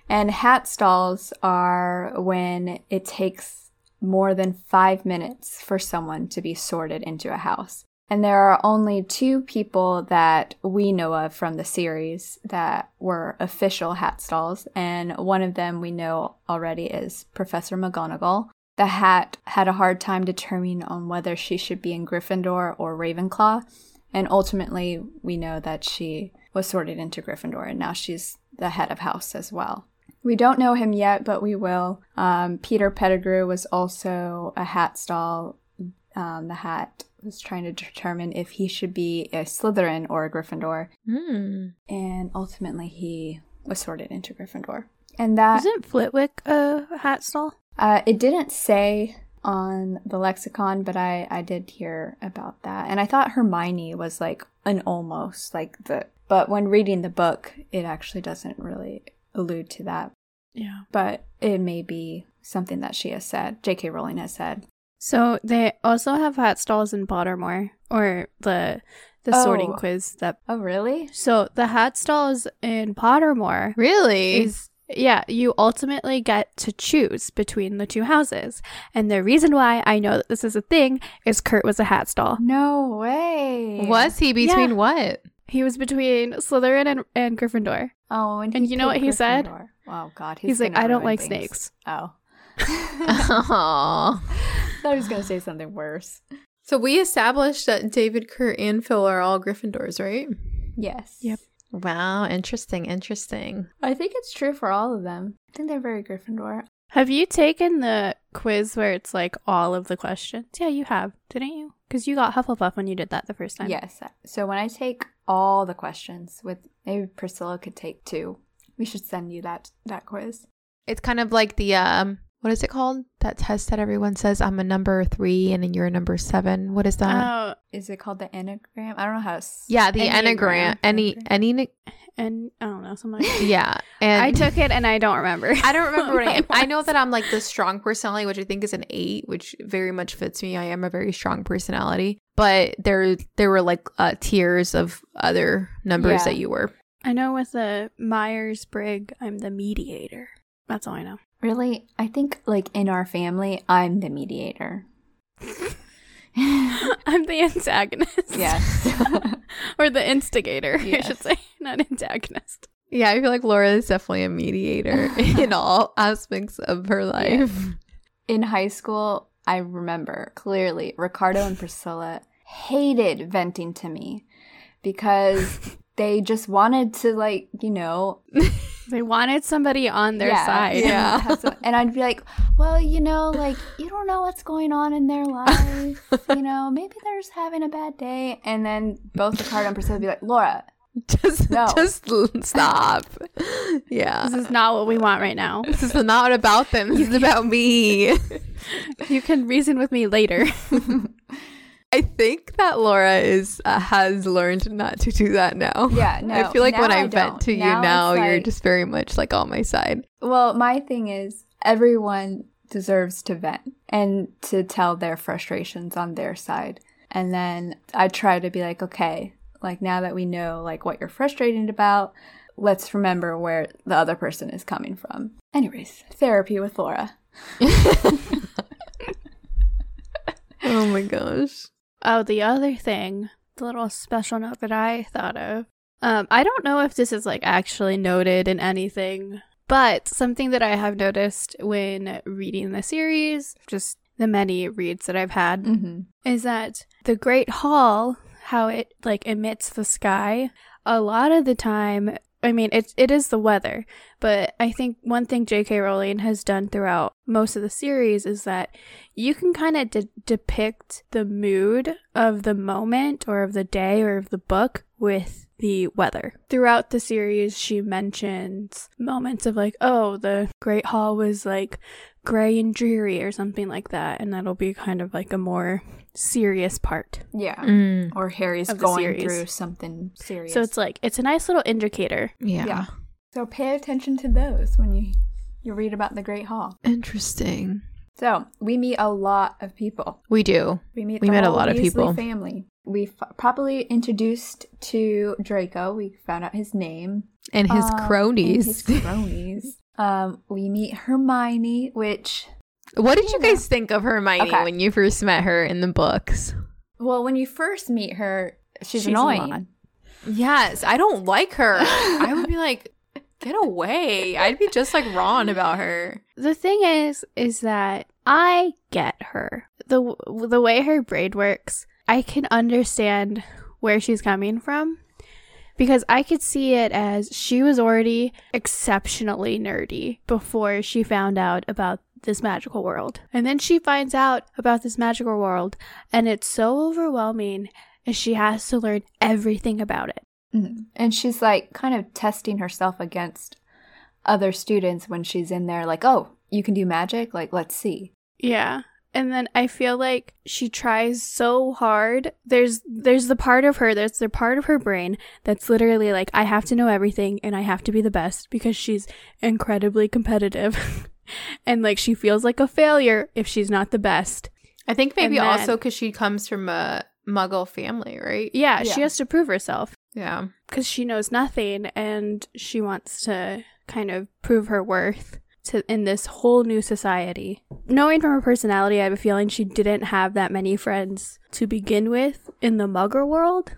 And hat stalls are when it takes more than five minutes for someone to be sorted into a house. And there are only two people that we know of from the series that were official hat stalls, and one of them we know already is Professor McGonagall. The hat had a hard time determining on whether she should be in Gryffindor or Ravenclaw, and ultimately we know that she was sorted into Gryffindor, and now she's the head of house as well. We don't know him yet, but we will. Um, Peter Pettigrew was also a hat stall. Um, the hat was trying to determine if he should be a Slytherin or a Gryffindor, Hmm. and ultimately he was sorted into Gryffindor. And that Isn't Flitwick a hat stall? Uh, it didn't say on the lexicon, but I I did hear about that, and I thought Hermione was like an almost like the. But when reading the book, it actually doesn't really allude to that. Yeah. But it may be something that she has said. J.K. Rowling has said. So they also have hat stalls in Pottermore, or the the sorting Oh. quiz that. Oh, really? So the hat stalls in Pottermore Really? is yeah, you ultimately get to choose between the two houses. And the reason why I know that this is a thing is Kurt was a hat stall. No way. Was he between Yeah. what? He was between Slytherin and, and Gryffindor. Oh, and, And you know what picked he said? Gryffindor. Oh God, He's, like, I don't like things." snakes. Oh. Aww. thought (laughs) he was gonna say something worse. So we established that David, Kurt, and Phil are all Gryffindors, right? Yes. Yep. Wow, interesting, interesting. I think it's true for all of them. I think they're very Gryffindor. Have you taken the quiz where it's like all of the questions? Yeah, you have, didn't you? Because you got Hufflepuff when you did that the first time. Yes. So when I take all the questions, with maybe Priscilla could take two. We should send you that that quiz. It's kind of like the um, what is it called? That test that everyone says I'm a number three and then you're a number seven. What is that? Oh, Is it called the enneagram? I don't know how to. S- yeah, the Enneagram. enneagram. Any any and I don't know something. Like yeah, (laughs) and I took it and I don't remember. I don't remember what (laughs) I am. I know that I'm like the strong personality, which I think is an eight, which very much fits me. I am a very strong personality, but there there were like uh, tiers of other numbers Yeah. that you were. I know with the Myers Briggs, I'm the mediator. That's all I know. Really, I think like in our family, I'm the mediator. (laughs) I'm the antagonist. yes. (laughs) or the instigator, I should say, not antagonist. Yeah, I feel like Laura is definitely a mediator (laughs) in all aspects of her life. In high school, I remember clearly Ricardo and Priscilla hated venting to me because they just wanted to, like, you know, They wanted somebody on their yeah, side. Yeah. (laughs) some- and I'd be like, well, you know, like, you don't know what's going on in their life. you (laughs) know, maybe they're just having a bad day. And then both Ricardo and Priscilla would be like, Laura, Just, No. just stop. (laughs) Yeah. This is not what we want right now. This is not about them. This is about me. You can reason with me later. I think that Laura is uh, has learned not to do that now. Yeah, (laughs) no, I feel like when I, I vent to you Now now, you're like- just very much like on my side. Well, my thing is everyone deserves to vent and to tell their frustrations on their side. And then I try to be like, okay, like now that we know like what you're frustrated about, let's remember where the other person is coming from. Anyways, therapy with Laura. (laughs) Oh my gosh. Oh, the other thing, the little special note that I thought of. Um, I don't know if this is like actually noted in anything, but something that I have noticed when reading the series, just the many reads that I've had, Mm-hmm. is that the Great Hall, how it like emits the sky, a lot of the time, I mean, it, it is the weather, but I think one thing J.K. Rowling has done throughout most of the series is that you can kind of de- depict the mood of the moment or of the day or of the book with the weather. Throughout the series, she mentions moments of like, oh, the Great Hall was like gray and dreary or something like that, and that'll be kind of like a more serious part. Yeah. Mm, Or Harry's going series. through something serious. So it's like it's a nice little indicator. yeah. Yeah. so pay attention to those when you you read about the Great Hall. Interesting. So we meet a lot of people. We do. We meet. We the met a whole lot of people. Family. We f- properly introduced to Draco. We found out his name. And his Um, and cronies. his (laughs) cronies. um, we meet Hermione, which what did you Yeah. guys think of Hermione Okay. when you first met her in the books? well, when you first meet her, she's, She's a annoying. Yes, I don't like her. (laughs) I would be like, get away. I'd be just like Ron about her. The thing is, is that I get her. the The way her braid works, I can understand where she's coming from, because I could see it as she was already exceptionally nerdy before she found out about this magical world, and then she finds out about this magical world, and it's so overwhelming, and she has to learn everything about it. Mhm. And she's like kind of testing herself against other students when she's in there, like, oh, you can do magic? Like, let's see. Yeah. And then I feel like she tries so hard. There's there's the part of her, there's the part of her brain that's literally like I have to know everything and I have to be the best because she's incredibly competitive. (laughs) and like she feels like a failure if she's not the best. I think maybe then- also because she comes from a muggle family, right? Yeah, Yeah. she has to prove herself Yeah. cuz she knows nothing and she wants to kind of prove her worth to in this whole new society. Knowing from her personality, I have a feeling she didn't have that many friends to begin with in the muggle world.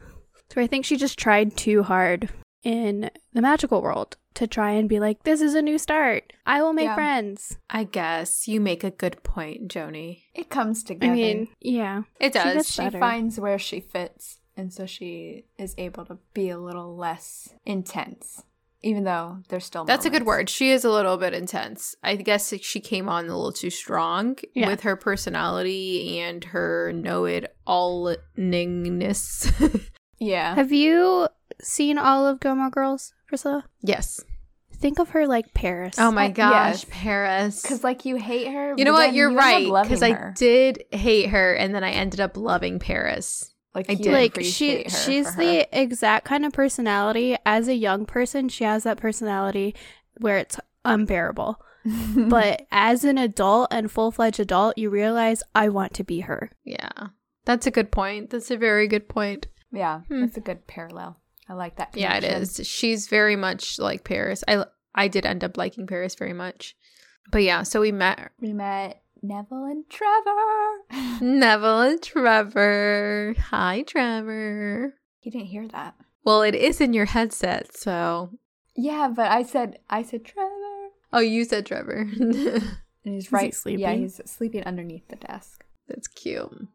So I think she just tried too hard in the magical world to try and be like, this is a new start. I will make Yeah. friends. I guess you make a good point, Joni. It comes together. I mean, yeah. It She does. gets she finds where she fits, and so she is able to be a little less intense, even though there's still. That's a good word. She is a little bit intense. I guess she came on a little too strong Yeah. with her personality and her know it allingness. (laughs) Yeah. Have you seen all of Gilmore Girls, Priscilla? yes. Think of her like Paris. Oh my gosh, yes. Paris. Because like you hate her. you know what? You're you right. Because I did hate her, and then I ended up loving Paris. Like I did. like she she's the exact kind of personality as a young person she has that personality where it's unbearable (laughs) but as an adult and full-fledged adult you realize i want to be her Yeah, that's a good point. That's a very good point. yeah, Hmm. that's a good parallel. I like that. Yeah, it is. She's very much like Paris. I I did end up liking Paris very much. But yeah, so we met. We met Neville and Trevor. (laughs) Neville and Trevor. Hi, Trevor. You didn't hear that. Well, it is in your headset, so. Yeah, but I said I said Trevor. Oh, you said Trevor. (laughs) And he's he sleeping? Yeah, he's sleeping underneath the desk. That's cute.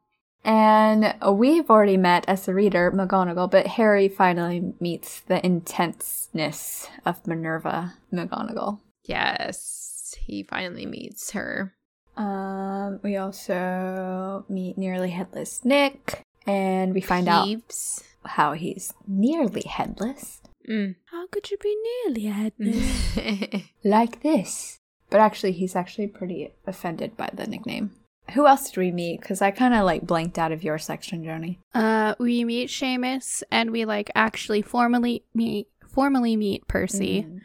And we've already met as the reader McGonagall, but Harry finally meets the intenseness of Minerva McGonagall. Yes, he finally meets her. Um, we also meet nearly headless Nick, and we find out how he's nearly headless, Mm. How could you be nearly headless? (laughs) like this. But actually, he's actually pretty offended by the nickname. Who else did we meet? Because I kind of like blanked out of your section, Joni. uh, we meet Seamus, and we like actually formally meet formally meet Percy. Mm.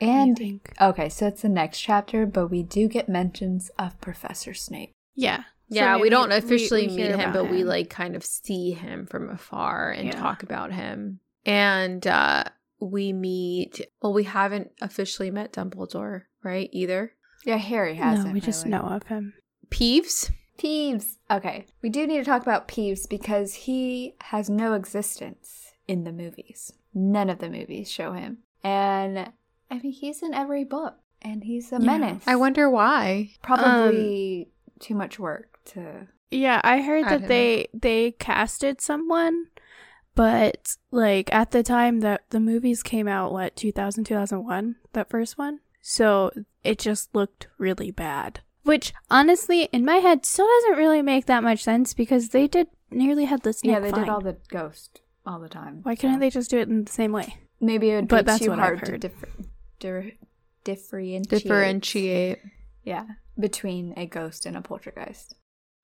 I And think, okay, so it's the next chapter, but we do get mentions of Professor Snape. yeah, yeah, So we don't we- officially we meet him, about but we like kind of see him from afar and Yeah. talk about him. And uh we meet well, we haven't officially met Dumbledore, right? Either. Yeah, Harry hasn't. no, we just really. know of him. Peeves. Peeves. Okay, we do need to talk about Peeves because he has no existence in the movies. None of the movies show him. And I mean, he's in every book and he's a Yeah. menace. I wonder why. Probably um, too much work to. Yeah, I heard that don't they they casted someone, but like at the time that the movies came out, what 2000 2001, that first one. So it just looked really bad. Which honestly, in my head, still doesn't really make that much sense because they did nearly headless Nick yeah, they fine. did all the ghost all the time. Why so. couldn't they just do it in the same way? Maybe it would But be that's too what hard to differ- dir- differentiate. Differentiate. Yeah, between a ghost and a poltergeist.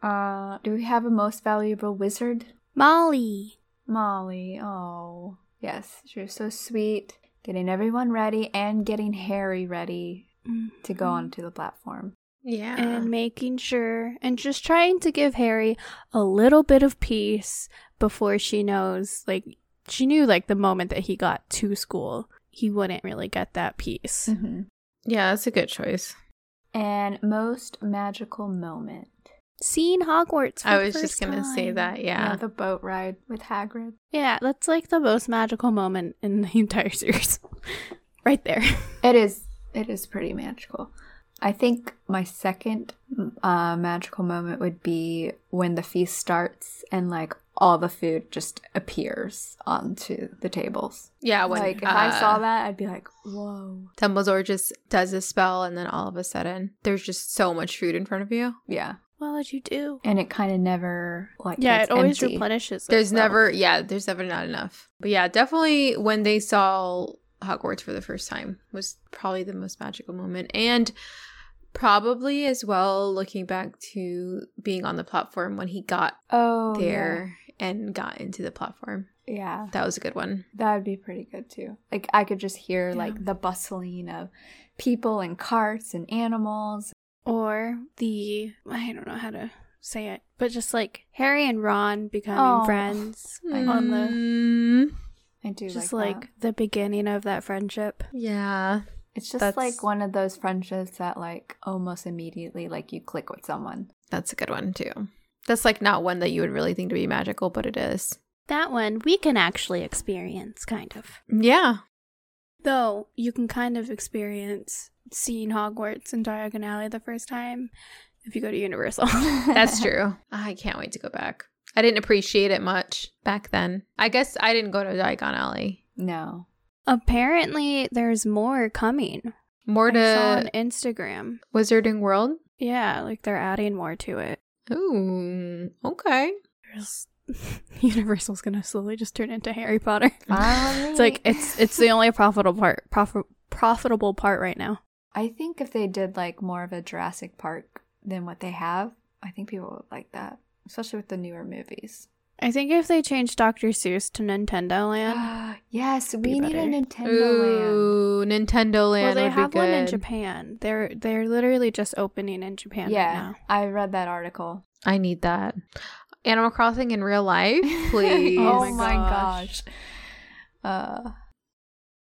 Uh, do we have a most valuable wizard? Molly. Molly. Oh, yes, she was so sweet, getting everyone ready and getting Harry ready to go onto the platform. Yeah. and making sure and just trying to give Harry a little bit of peace before she knows like she knew like the moment that he got to school he wouldn't really get that peace. Mm-hmm. yeah, that's a good choice. And most magical moment. Seeing Hogwarts. For I the was just gonna say time. that, yeah. the boat ride with Hagrid. Yeah, that's like the most magical moment in the (laughs) entire series. (laughs) right there. It is. It is pretty magical. I think my second uh, magical moment would be when the feast starts and like all the food just appears onto the tables. Yeah, when like if uh, I saw that, I'd be like, "Whoa!" Dumbledore just does a spell and then all of a sudden there's just so much food in front of you. Yeah, What would you do? and it kind of never like Yeah, it always empty. replenishes. There's itself. never yeah, there's never not enough. But yeah, definitely when they saw Hogwarts for the first time was probably the most magical moment. And probably as well looking back to being on the platform when he got Oh, there and got into the platform. yeah. yeah. That was a good one. That would be pretty good too. Like I could just hear Yeah. like the bustling of people and carts and animals. or the I don't know how to say it, but just like Harry and Ron becoming Oh. friends I- (laughs) on the Mm, I do just like, like, that. the beginning of that friendship. yeah. It's just That's- like one of those friendships that like almost immediately like you click with someone. That's a good one too. That's like not one that you would really think to be magical, but it is. That one we can actually experience, kind of. Yeah. Though you can kind of experience seeing Hogwarts and Diagon Alley the first time if you go to Universal. (laughs) (laughs) That's true. I can't wait to go back. I didn't appreciate it much back then. I guess I didn't go to Diagon Alley. no. Apparently, there's more coming. More to on Instagram. Wizarding World. Yeah, like they're adding more to it. Ooh, okay. There's (laughs) Universal's gonna slowly just turn into Harry Potter. (laughs) It's like it's it's the only profitable part prof- profitable part right now. I think if they did like more of a Jurassic Park than what they have, I think people would like that, especially with the newer movies. I think if they change Dr. Seuss to Nintendo Land, (gasps) yes, Be we need a better. Nintendo Land. Ooh, Nintendo well, they would have be one in Japan. They're they're literally just opening in Japan right Yeah, now. I read that article. I need that. Animal Crossing in real life, (laughs) please. oh Oh my my gosh. Uh,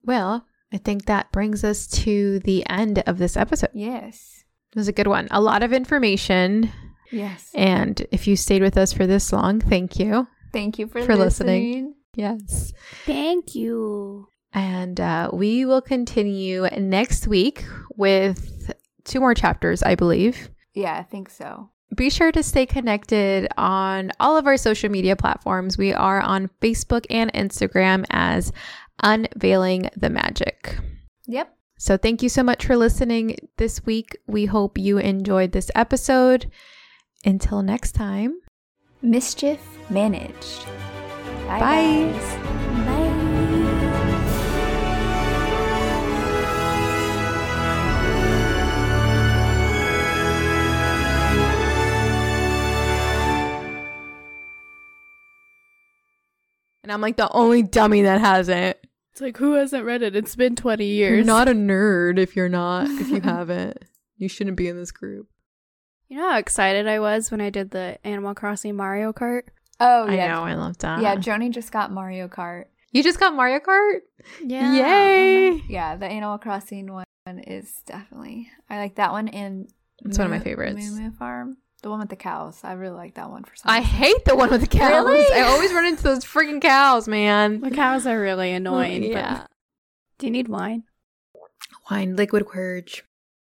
Well, I think that brings us to the end of this episode. yes. It was a good one. A lot of information. Yes. And if you stayed with us for this long, thank you. Thank you for, For listening. listening. Yes. Thank you. And uh, we will continue next week with two more chapters, I believe. Yeah, I think so. Be sure to stay connected on all of our social media platforms. We are on Facebook and Instagram as Unveiling the Magic. Yep. So, thank you so much for listening this week. We hope you enjoyed this episode. Until next time, Mischief managed. Bye. Bye. guys. and I'm like the only dummy that hasn't. It's like, who hasn't read it? It's been 20 years. You're not a nerd if you're not, if you haven't. You shouldn't be in this group. You know how excited I was when I did the Animal Crossing Mario Kart? Oh I know, I love that. Yeah, Joni just got Mario Kart. you just got Mario Kart? Yeah. Yay! Yeah, the Animal Crossing one is definitely I like that one and It's one of my favorites. Moo Moo Farm. The one with the cows. I really like that one for some I reason. hate the one with the cows. Really? I always run into those freaking cows, man. The cows are really annoying. Yeah. But do you need wine? Wine, liquid courage.